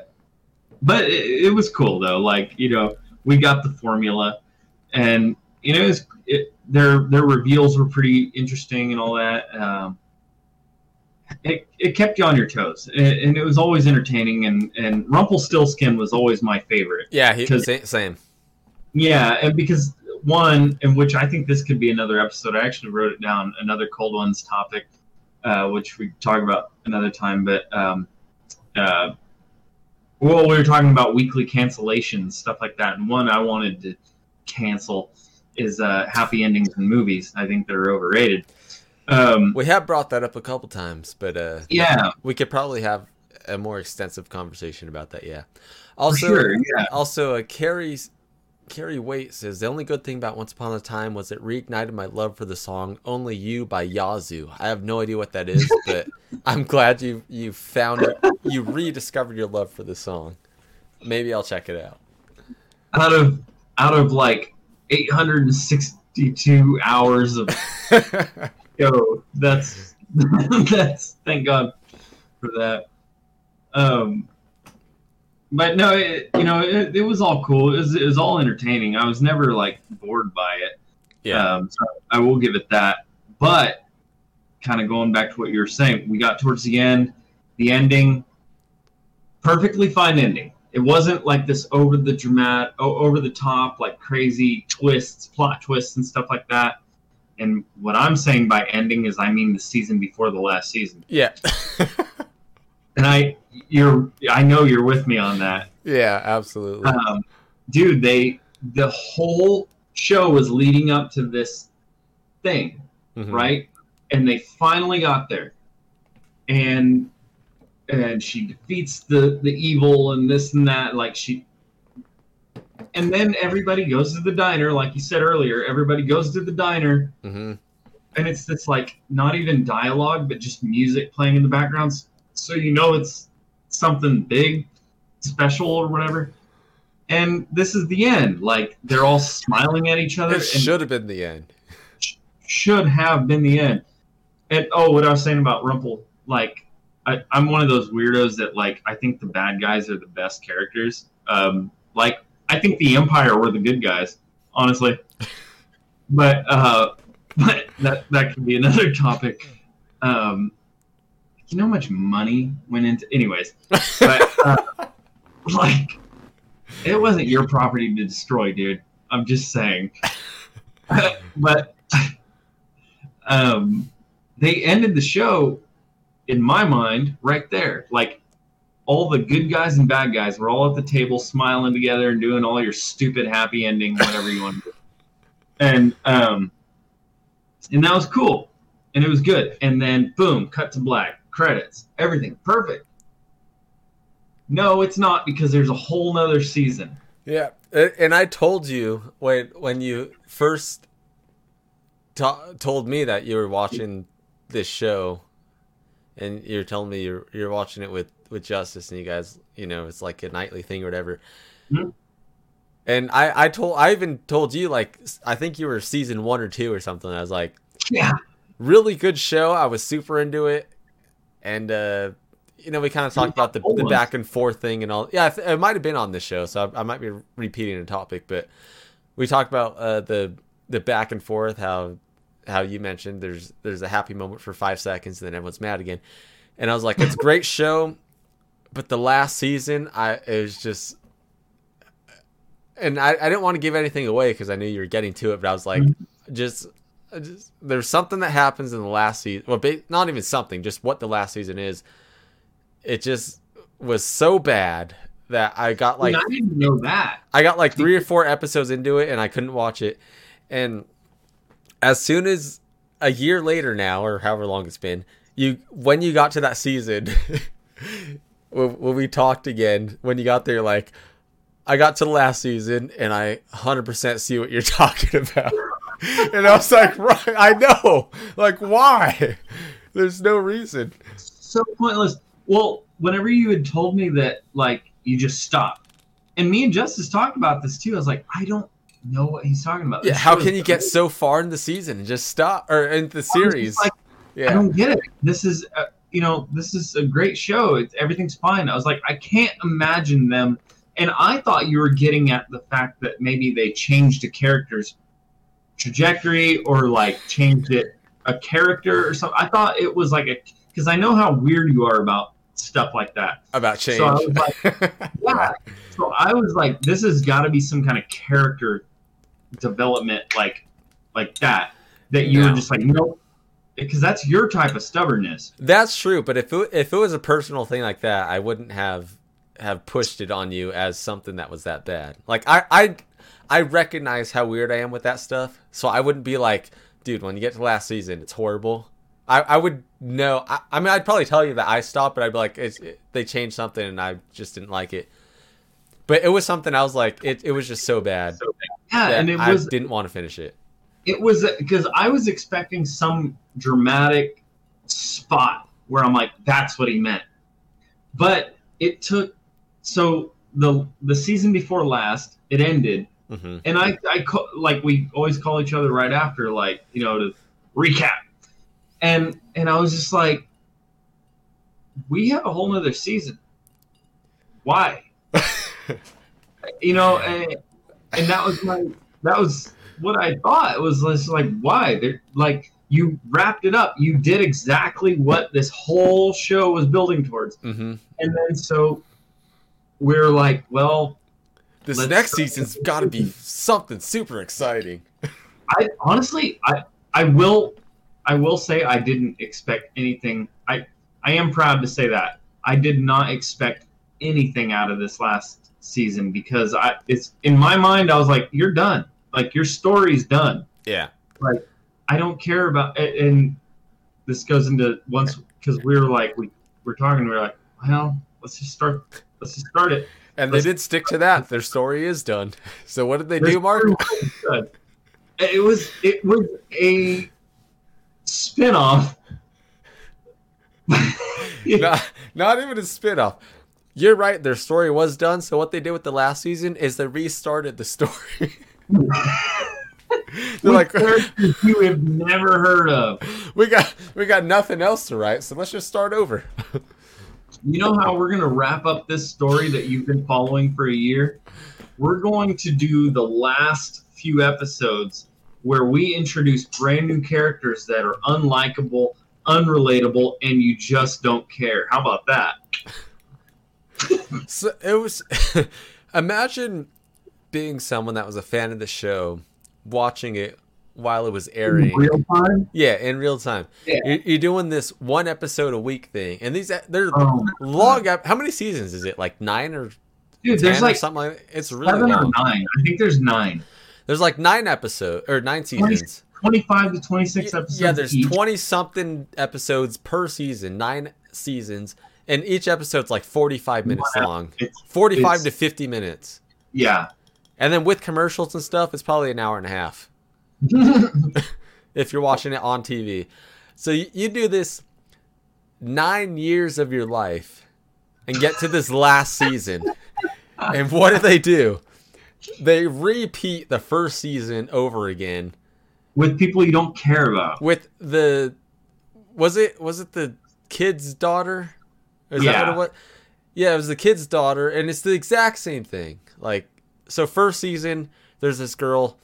but it, it was cool though. Like you know, we got the formula, and you know, it was, it, their their reveals were pretty interesting and all that. Um, it, it kept you on your toes, and, and it was always entertaining. And and Rumpelstiltskin was always my favorite. Yeah, he, Because- same. Yeah, and because one, in which I think this could be another episode. I actually wrote it down. Another cold ones topic, uh, which we talk about another time. But um, uh, well, we were talking about weekly cancellations, stuff like that. And one I wanted to cancel is uh, happy endings in movies. I think they're overrated. Um, We have brought that up a couple times, but uh yeah, we could probably have a more extensive conversation about that, yeah. Also, sure. Yeah, Also, uh, Carrie's Carrie Waite says the only good thing about Once Upon a Time was it reignited my love for the song "Only You" by Yazoo. I have no idea what that is, but I'm glad you you found it. You rediscovered your love for the song. Maybe I'll check it out. out of out of like 862 hours of Yo, that's that's thank God for that. Um, but no, it, you know, it, it was all cool. It was, it was all entertaining. I was never like bored by it. yeah, Um, so I will give it that. But kind of going back to what you were saying, we got towards the end, the ending, perfectly fine ending. It wasn't like this over the dramatic, over the top, like crazy twists, plot twists, and stuff like that. And what I'm saying by ending is, I mean the season before the last season. Yeah. And I, you're, I know you're with me on that. yeah, absolutely. um, dude they the whole show was leading up to this thing Mhm. right and they finally got there and and she defeats the the evil and this and that like she and then everybody goes to the diner like you said earlier everybody goes to the diner Mhm. and it's this like not even dialogue but just music playing in the background so you know it's something big special or whatever. And this is the end. Like they're all smiling at each other It should have been the end. should have been the end. And oh what i was saying about rumple like I, i'm one of those weirdos that like i think the bad guys are the best characters. Um like i think the empire were the good guys honestly. But uh but that that could be another topic. Um you know how much money went into anyways but uh, like it wasn't your property to destroy dude. I'm just saying. But um they ended the show in my mind right there. Like all the good guys and bad guys were all at the table smiling together and doing all your stupid happy ending whatever you want to do. And um and that was cool. And it was good. And then boom cut to black credits everything perfect no it's not because there's a whole nother season Yeah, and I told you when when you first to- told me that you were watching this show, and you're telling me you're you're watching it with with Justice, and you guys, you know, it's like a nightly thing or whatever. Mhm. And I I told I even told you like I think you were season one or two or something. I was like, yeah really good show. I was super into it, and uh, you know, we kind of talked about the, the back and forth thing and all. Yeah, it might have been on this show, so I, I might be repeating a topic, but we talked about uh, the the back and forth. How how you mentioned there's there's a happy moment for five seconds, and then everyone's mad again. And I was like, it's a great show, but the last season, I it was just. And I, I didn't want to give anything away because I knew you were getting to it, but I was like, just I just, there's something that happens in the last season. Well, not even something, just what the last season is. It just was so bad that I got like I didn't know that. I got like three or four episodes into it and I couldn't watch it. And as soon as a year later now, or however long it's been, you when you got to that season, when, when we talked again, when you got there, like I got to the last season and I 100% see what you're talking about. and I was like, right, I know. Like, why? There's no reason. So pointless. Well, whenever you had told me that, like, you just stopped, and me and Justice talked about this too. I was like, I don't know what he's talking about. Yeah, how can you get so far in the season and just stop or in the series? like, I don't get it. This is, uh, you know, this is a great show. It's everything's fine. I was like, I can't imagine them. And I thought you were getting at the fact that maybe they changed the character's trajectory or like changed it a character or something. I thought it was like a because I know how weird you are about stuff like that. About change. So I was like, Yeah. So I was like, this has got to be some kind of character development, like, like that. That you No. were just like, nope, because that's your type of stubbornness. That's true, but if it, if it was a personal thing like that, I wouldn't have have pushed it on you as something that was that bad. Like I I I recognize how weird I am with that stuff, so I wouldn't be like, dude, when you get to last season, it's horrible. I, I would know. I, I mean, I'd probably tell you that I stopped, but I'd be like, it's, it, they changed something, and I just didn't like it. But it was something I was like, it, it was just so bad yeah, and it I was didn't want to finish it. it was because I was expecting some dramatic spot where I'm like, that's what he meant. But it took so the the season before last, it ended, hmm and I I like we always call each other right after, like you know, to recap, and and I was just like, we have a whole nother season. Why? you know, and, and that was my that was what I thought. It was just like, why? They're like you wrapped it up. You did exactly what this whole show was building towards hmm and then so we're like, well, This Let's next season's got to be something super exciting. I honestly, I I will, I will say I didn't expect anything. I I am proud to say that I did not expect anything out of this last season because I it's in my mind I was like, you're done. Like your story's done. Yeah. Like I don't care about and this goes into once because we were like we we're talking we were like well let's just start let's just start it And they did stick to that. Their story is done. So what did they do, Mark? story was good. it was it was a spin-off not, not even a spin-off. You're right, their story was done, so what they did with the last season is they restarted the story. They're like you have never heard of we got we got nothing else to write, so let's just start over. You know how we're going to wrap up this story that you've been following for a year? We're going to do the last few episodes where we introduce brand new characters that are unlikable unrelatable and you just don't care. How about that? So it was imagine being someone that was a fan of the show, watching it while it was airing. real time Yeah, in real time. Yeah. You're, you're doing this one episode a week thing, and these they're oh, long. How many seasons is it? Like nine or dude there's or like something like that? It's really long. nine i think there's nine There's like nine episodes or nine seasons. 25 to 26 episodes Yeah, there's each. twenty something episodes per season, nine seasons, and each episode's like forty five minutes Wow. long, It's- forty five it's- to fifty minutes, yeah and then with commercials and stuff, it's probably an hour and a half. if you're watching it on TV. So you, you do this nine years of your life and get to this last season. And what do they do? They repeat the first season over again with people you don't care about with the was it was it the kid's daughter? Is that Yeah. what it was? Yeah, it was the kid's daughter, and it's the exact same thing. Like, so first season, there's this girl.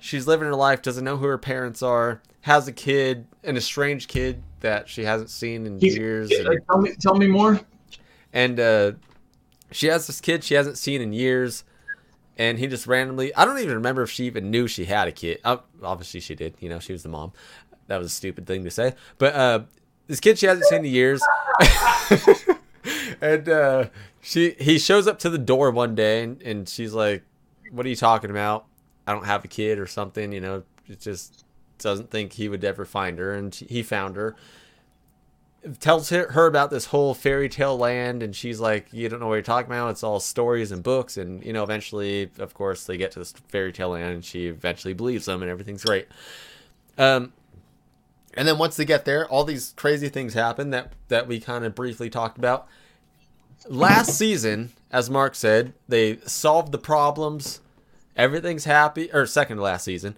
She's living her life, doesn't know who her parents are, has a kid, an estranged kid that she hasn't seen in He's- years, and, tell me tell me more and uh, she has this kid she hasn't seen in years, and he just randomly. I don't even remember if she even knew she had a kid. Uh, obviously, she did. You know, she was the mom. That was a stupid thing to say, but uh, this kid she hasn't seen in years, and uh, she he shows up to the door one day, and, and she's like, "What are you talking about? I don't have a kid or something." You know, it just doesn't think he would ever find her, and she, he found her. Tells her, her about this whole fairy tale land, and she's like, "You don't know what you're talking about. It's all stories and books." And you know, eventually, of course, they get to this fairy tale land, and she eventually believes them, and everything's great. Um, and then once they get there, all these crazy things happen that that we kind of briefly talked about. Last season, as Mark said, they solved the problems. Everything's happy, or second to last season.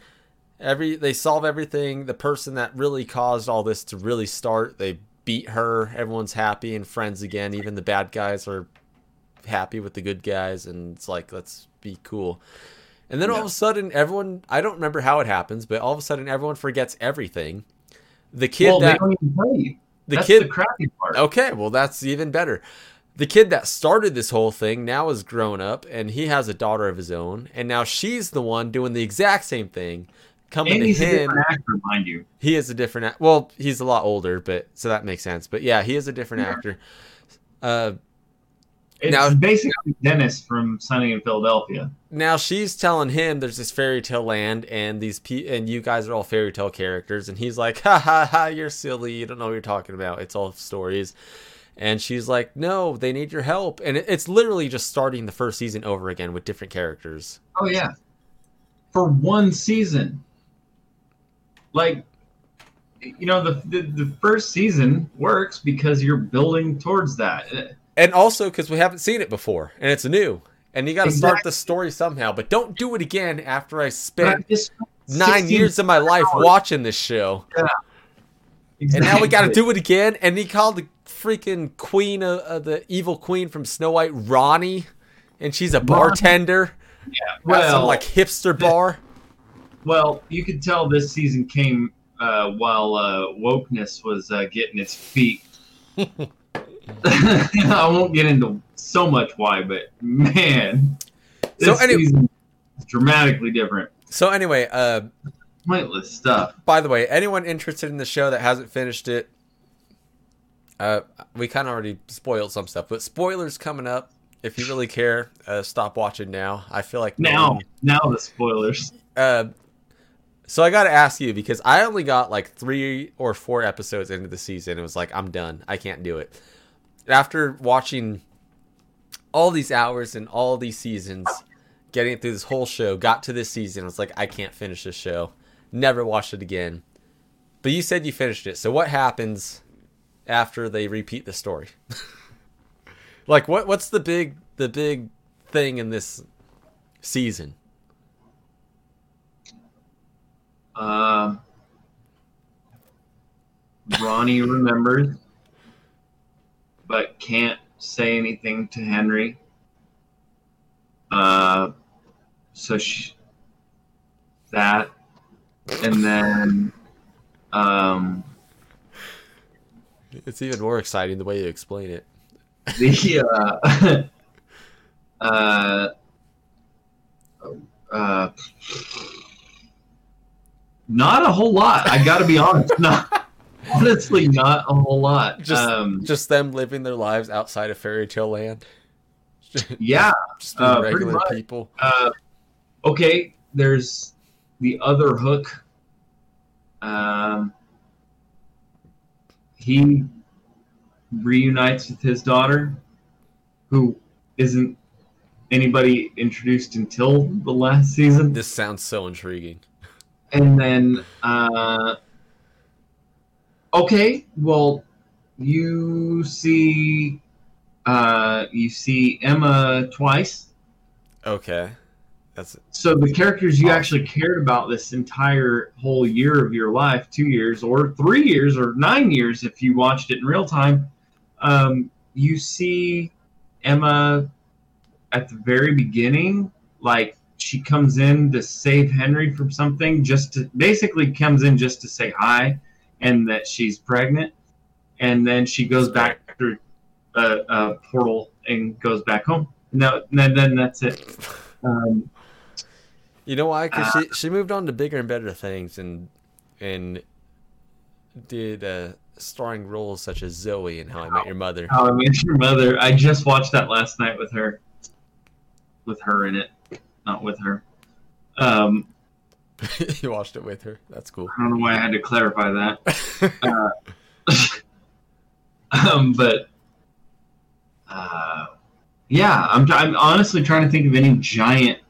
Every they solve everything. The person that really caused all this to really start, they beat her. Everyone's happy and friends again. Even the bad guys are happy with the good guys, and it's like let's be cool. And then all of a sudden, everyone I don't remember how it happens, but all of a sudden, everyone forgets everything. The kid well, that they don't even tell you. the That's kid the crappy part. Okay, well that's even better. The kid that started this whole thing now is grown up and he has a daughter of his own and now she's the one doing the exact same thing. Coming and to he's a him, different actor, mind you. he is a different well, he's a lot older, but so that makes sense. But yeah, he is a different Yeah. actor. Uh It's Now- basically Dennis from Sunny in Philadelphia. now she's telling him there's this fairy tale land and these pe- and you guys are all fairy tale characters and he's like ha ha ha you're silly you don't know what you're talking about it's all stories and she's like no they need your help. And it, it's literally just starting the first season over again with different characters. Oh yeah, for one season. Like, you know, the the, the first season works because you're building towards that. And also because we haven't seen it before and it's new. And you got to start the story somehow but don't do it again after i spent nine years of my life hours. watching this show And now we got to do it again. And he called the freaking queen of, of the evil queen from Snow White Roni, and she's a bartender Yeah at some Well, like hipster bar. well, you could tell this season came uh, while uh, wokeness was uh, getting its feet. I won't get into so much why, but man, this So anyway- season is dramatically different. So anyway, uh, Pointless stuff. by the way, anyone interested in the show that hasn't finished it, uh, we kind of already spoiled some stuff, but spoilers coming up. If you really care, uh, stop watching now. I feel like no Now, one- now the spoilers. Uh, so I got to ask you because I only got like three or four episodes into the season. It was like I'm done. I can't do it. After watching all these hours and all these seasons, getting through this whole show, got to this season, I was like, I can't finish this show. Never watched it again. But you said you finished it. So what happens after they repeat the story? like what what's the big the big thing in this season? Um, Roni remembers, but can't say anything to Henry. Uh, so she, that, and then, um, It's even more exciting the way you explain it. the uh, uh, uh, not a whole lot. I got to be honest. Not honestly, not a whole lot. Just- um, Just them living their lives outside of fairy tale land. yeah. Just Uh, regular people. Uh, okay. There's the other hook. Um, he reunites with his daughter, who isn't anybody introduced until the last season. This sounds so intriguing. And then, uh, okay, well, you see, uh, you see Emma twice. Okay. That's So the characters you Awesome. actually cared about this entire whole year of your life, two years or three years or nine years if you watched it in real time, um, you see Emma at the very beginning, like she comes in to save Henry from something, just to basically comes in just to say hi and that she's pregnant, and then she goes back through a, a portal and goes back home. No, then then that's it. Um, you know why? Because Uh, she she moved on to bigger and better things and and did uh, starring roles such as Zoe and How I Met Your Mother. How I Met Your Mother. I just watched that last night with her. With her in it, not with her. Um, you watched it with her. That's cool. I don't know why I had to clarify that. Um, but uh, yeah, I'm, I'm honestly trying to think of any giant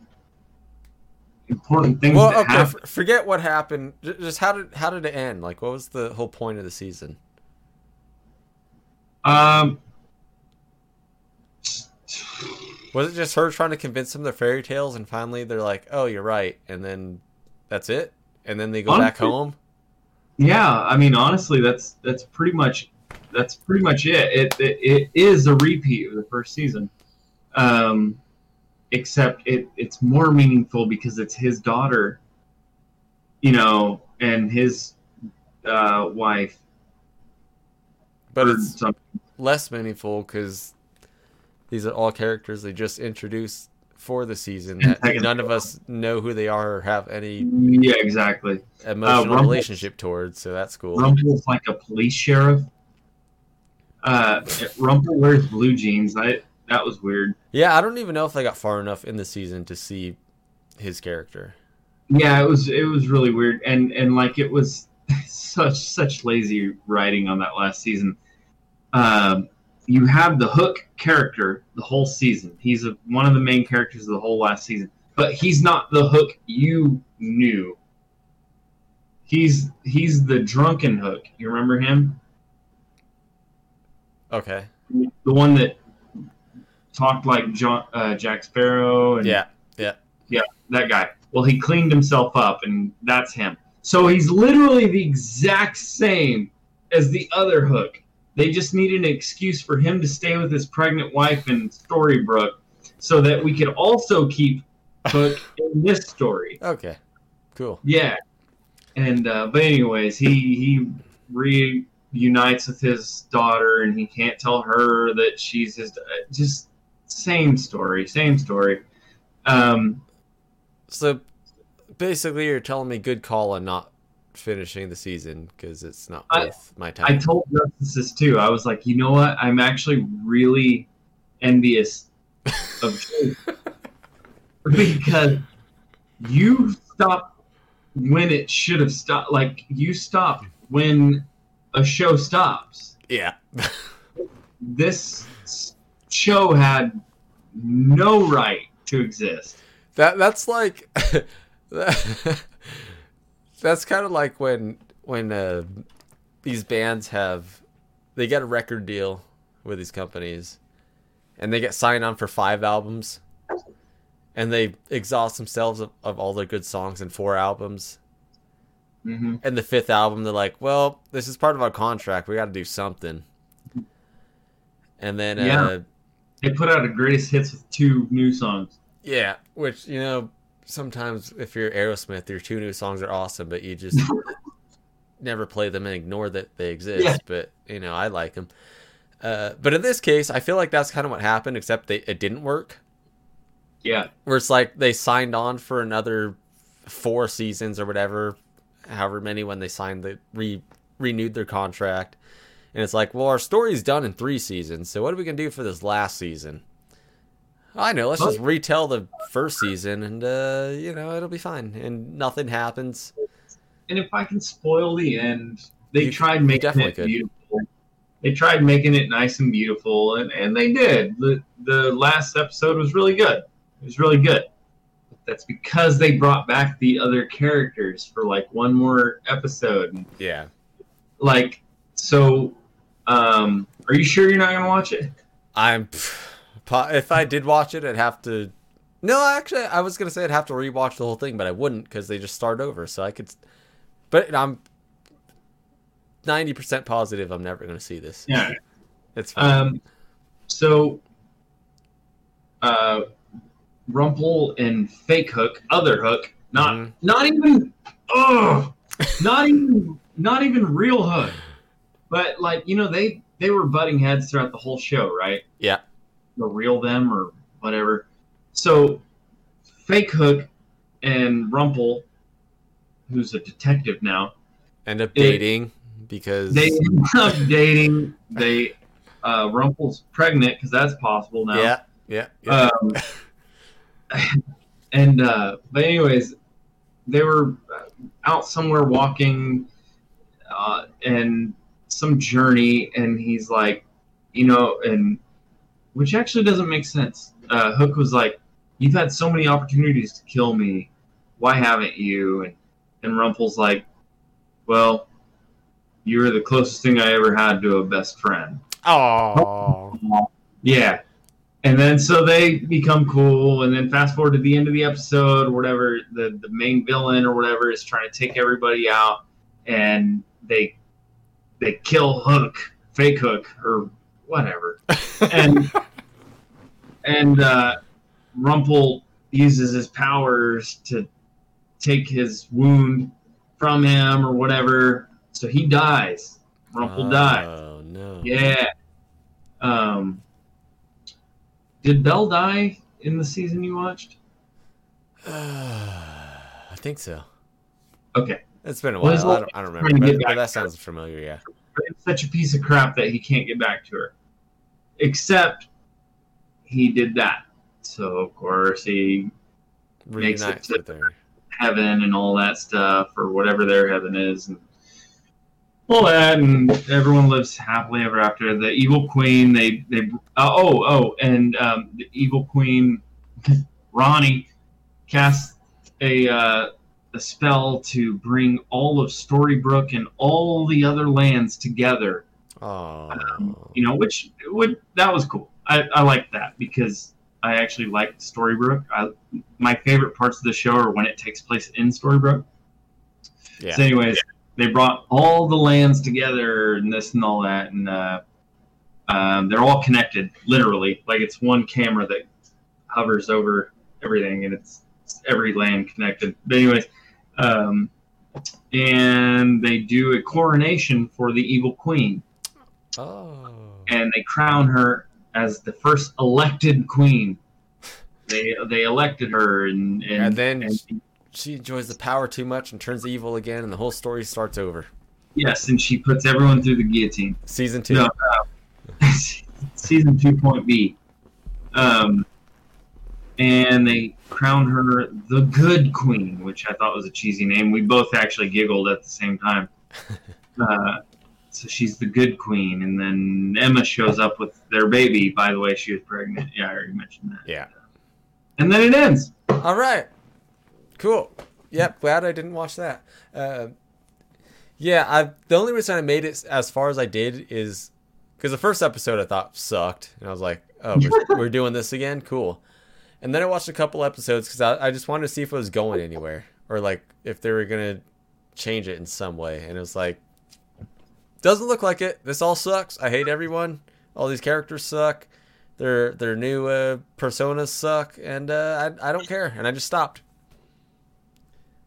important things well, that okay. f- forget what happened. Just how did how did it end? Like, what was the whole point of the season? Um, Was it just her trying to convince them they're fairy tales, and finally they're like, "Oh, you're right," and then that's it, and then they go back home. Yeah, I mean, honestly, that's that's pretty much that's pretty much it. It it, it is a repeat of the first season, um, except it it's more meaningful because it's his daughter, you know, and his uh, wife. But it's something. less meaningful because these are all characters they just introduced for the season that none of us know who they are or have any yeah, exactly. emotional Rumple- relationship towards. So that's cool. Rumple's like a police sheriff. Uh, Rumple wears blue jeans. I that was weird. Yeah, I don't even know if they got far enough in the season to see his character. Yeah, it was it was really weird, and and like it was such such lazy writing on that last season. Um, you have the Hook character the whole season. He's a, one of the main characters of the whole last season, but he's not the Hook you knew. He's he's the drunken Hook. You remember him? Okay. The one that talked like John, uh, Jack Sparrow and Yeah. Yeah, yeah, that guy. Well, he cleaned himself up, and that's him. So he's literally the exact same as the other Hook. They just needed an excuse for him to stay with his pregnant wife in Storybrooke, so that we could also keep Hook in this story. Okay. Cool. Yeah, and uh, but anyways, he he reunites with his daughter, and he can't tell her that she's his. Just same story, same story. Um, So basically, you're telling me good call on not finishing the season because it's not I- worth my time. I told Justice this too. I was like, you know what? I'm actually really envious of because you stopped when it should have stopped. Like you stopped when a show stops. yeah. This show had no right to exist. That that's like that's kind of like when when uh, these bands have they get a record deal with these companies and they get signed on for five albums and they exhaust themselves of, of all their good songs in four albums hmm and the fifth album they're like well this is part of our contract we got to do something and then uh, Yeah. They put out a greatest hits with two new songs. Yeah, which you know, sometimes if you're Aerosmith, your two new songs are awesome, but you just never play them and ignore that they exist. Yeah. But you know, I like them. Uh, but in this case, I feel like that's kind of what happened, except they, it didn't work. Yeah, Where it's like they signed on for another four seasons or whatever, however many when they signed the re renewed their contract, and it's like, well, our story's done in three seasons, so what are we gonna do for this last season? I know. Let's just retell the first season, and uh, you know it'll be fine, and nothing happens. and if I can spoil the end, they You- tried making it could. beautiful. They tried making it nice and beautiful, and, and they did. The the last episode was really good. It was really good. That's because they brought back the other characters for like one more episode. Yeah. Like, so, um, are you sure you're not gonna watch it? I'm. If I did watch it, I'd have to. No, actually, I was gonna say I'd have to rewatch the whole thing, but I wouldn't because they just start over. So I could. But I'm ninety percent positive I'm never gonna see this. Yeah. It's fine. Um, so, uh, Rumple and Fake Hook, other Hook, not Mhm. not even, oh, not even, not even real Hook, but like you know they they were butting heads throughout the whole show, right? Yeah. The real them or whatever. So, Fake Hook and Rumple, who's a detective now, End up it- dating because they end up dating. They uh, Rumple's pregnant because that's possible now. yeah, yeah, yeah. Um, and uh, but anyways, they were out somewhere walking, uh, and some journey, and he's like, you know, and which actually doesn't make sense. Uh, Hook was like, "You've had so many opportunities to kill me. Why haven't you?" And and Rumple's like, "Well." You were the closest thing I ever had to a best friend. Oh, Yeah. And then so they become cool, and then fast forward to the end of the episode, whatever the the main villain or whatever is trying to take everybody out, and they they kill Hook, fake Hook, or whatever, and and uh, Rumple uses his powers to take his wound from him or whatever, so he dies. Rumple dies. Oh no. Yeah. Um. Did Belle die in the season you watched? Uh, I think so. Okay. It's been a while. it's I don't, I don't remember, but, but that sounds familiar. Yeah. It's such a piece of crap that he can't get back to her. Except he did that. So of course he Makes it to- heaven and all that stuff or whatever their heaven is and all that and everyone lives happily ever after. The evil queen they they uh, oh oh and um, the evil queen Roni casts a uh, a spell to bring all of Storybrooke and all the other lands together. Oh. You know, which would that was cool. I, I liked that because I actually liked Storybrooke. I, my favorite parts of the show are when it takes place in Storybrooke. yeah. So, anyways, they brought all the lands together and this and all that, and uh, um, they're all connected, literally. Like it's one camera that hovers over everything, and it's, it's every land connected. But anyways, um, and they do a coronation for the evil queen, Oh. and they crown her as the first elected queen. They they elected her, and and, And then- and- She enjoys the power too much and turns evil again, and the whole story starts over. yes, and she puts everyone through the guillotine. Season two. No, uh, season two point B. Um, and they crown her the Good Queen, which I thought was a cheesy name. We both actually giggled at the same time. Uh, so she's the Good Queen, and then Emma shows up with their baby. By the way, she was pregnant. Yeah, I already mentioned that. Yeah. And then it ends. All right. Cool. Yep. Glad I didn't watch that. Uh, yeah. I the only reason I made it as far as I did is because the first episode I thought sucked, and I was like, "Oh, we're, we're doing this again. Cool." And then I watched a couple episodes because I, I just wanted to see if it was going anywhere or like if they were gonna change it in some way. And it was like, doesn't look like it. This all sucks. I hate everyone. All these characters suck. Their their new uh, personas suck, and uh, I I don't care, and I just stopped.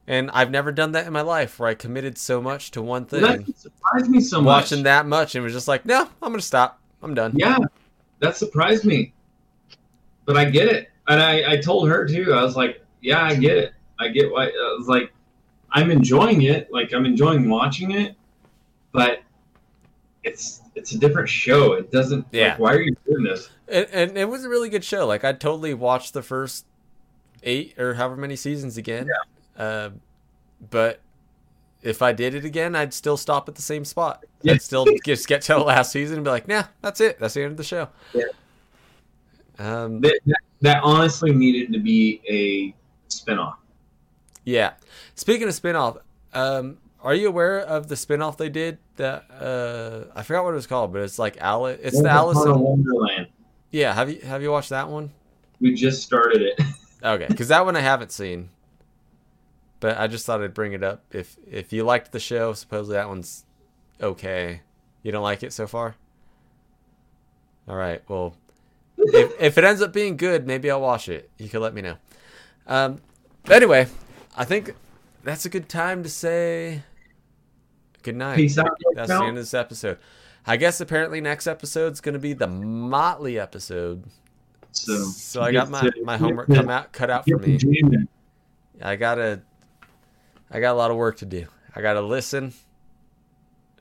And I've never done that in my life where I committed so much to one thing, That surprised me so much. watching that much, and was just like, no, I'm gonna stop. I'm done. Yeah, that surprised me. But I get it. And I, I told her too. I was like, yeah, I get it. I get why. I was like, I'm enjoying it. Like, I'm enjoying watching it. But it's it's a different show. It doesn't. Yeah. Like, why are you doing this? And, and it was a really good show. Like I totally watched the first eight or however many seasons again. Uh, but if I did it again, I'd still stop at the same spot. Yeah. I'd still just get to the last season and be like, nah, that's it. That's the end of the show. Yeah. Um, That, that, that honestly needed to be a spinoff. yeah. Speaking of spinoff, um, are you aware of the spinoff they did? That uh, I forgot what it was called, but it's like Alice. It's the Once Alice. In- Wonderland. yeah. Have you have you watched that one? We just started it. Okay, because that one I haven't seen, but I just thought I'd bring it up. If if you liked the show, supposedly that one's okay. You don't like it so far. All right. Well, if if it ends up being good, maybe I'll watch it. You can let me know. Um, anyway, I think that's a good time to say good night. Peace out. That's the end of this episode. I guess apparently next episode's gonna be the Motley episode. So, So I got my, to- my homework come out cut out for me. I gotta I got a lot of work to do. I gotta listen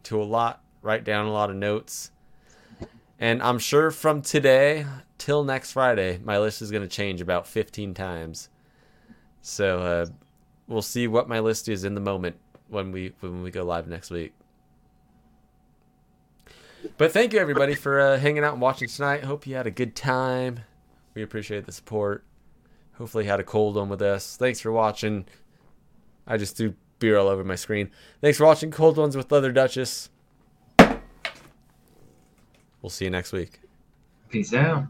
to a lot, write down a lot of notes. And I'm sure from today till next Friday, my list is gonna change about 15 times. So uh, we'll see what my list is in the moment when we when we go live next week. But thank you everybody for uh, hanging out and watching tonight. Hope you had a good time. We appreciate the support. Hopefully had a cold one with us. Thanks for watching. I just threw beer all over my screen. Thanks for watching Cold Ones with Leather Duchess. We'll see you next week. Peace out.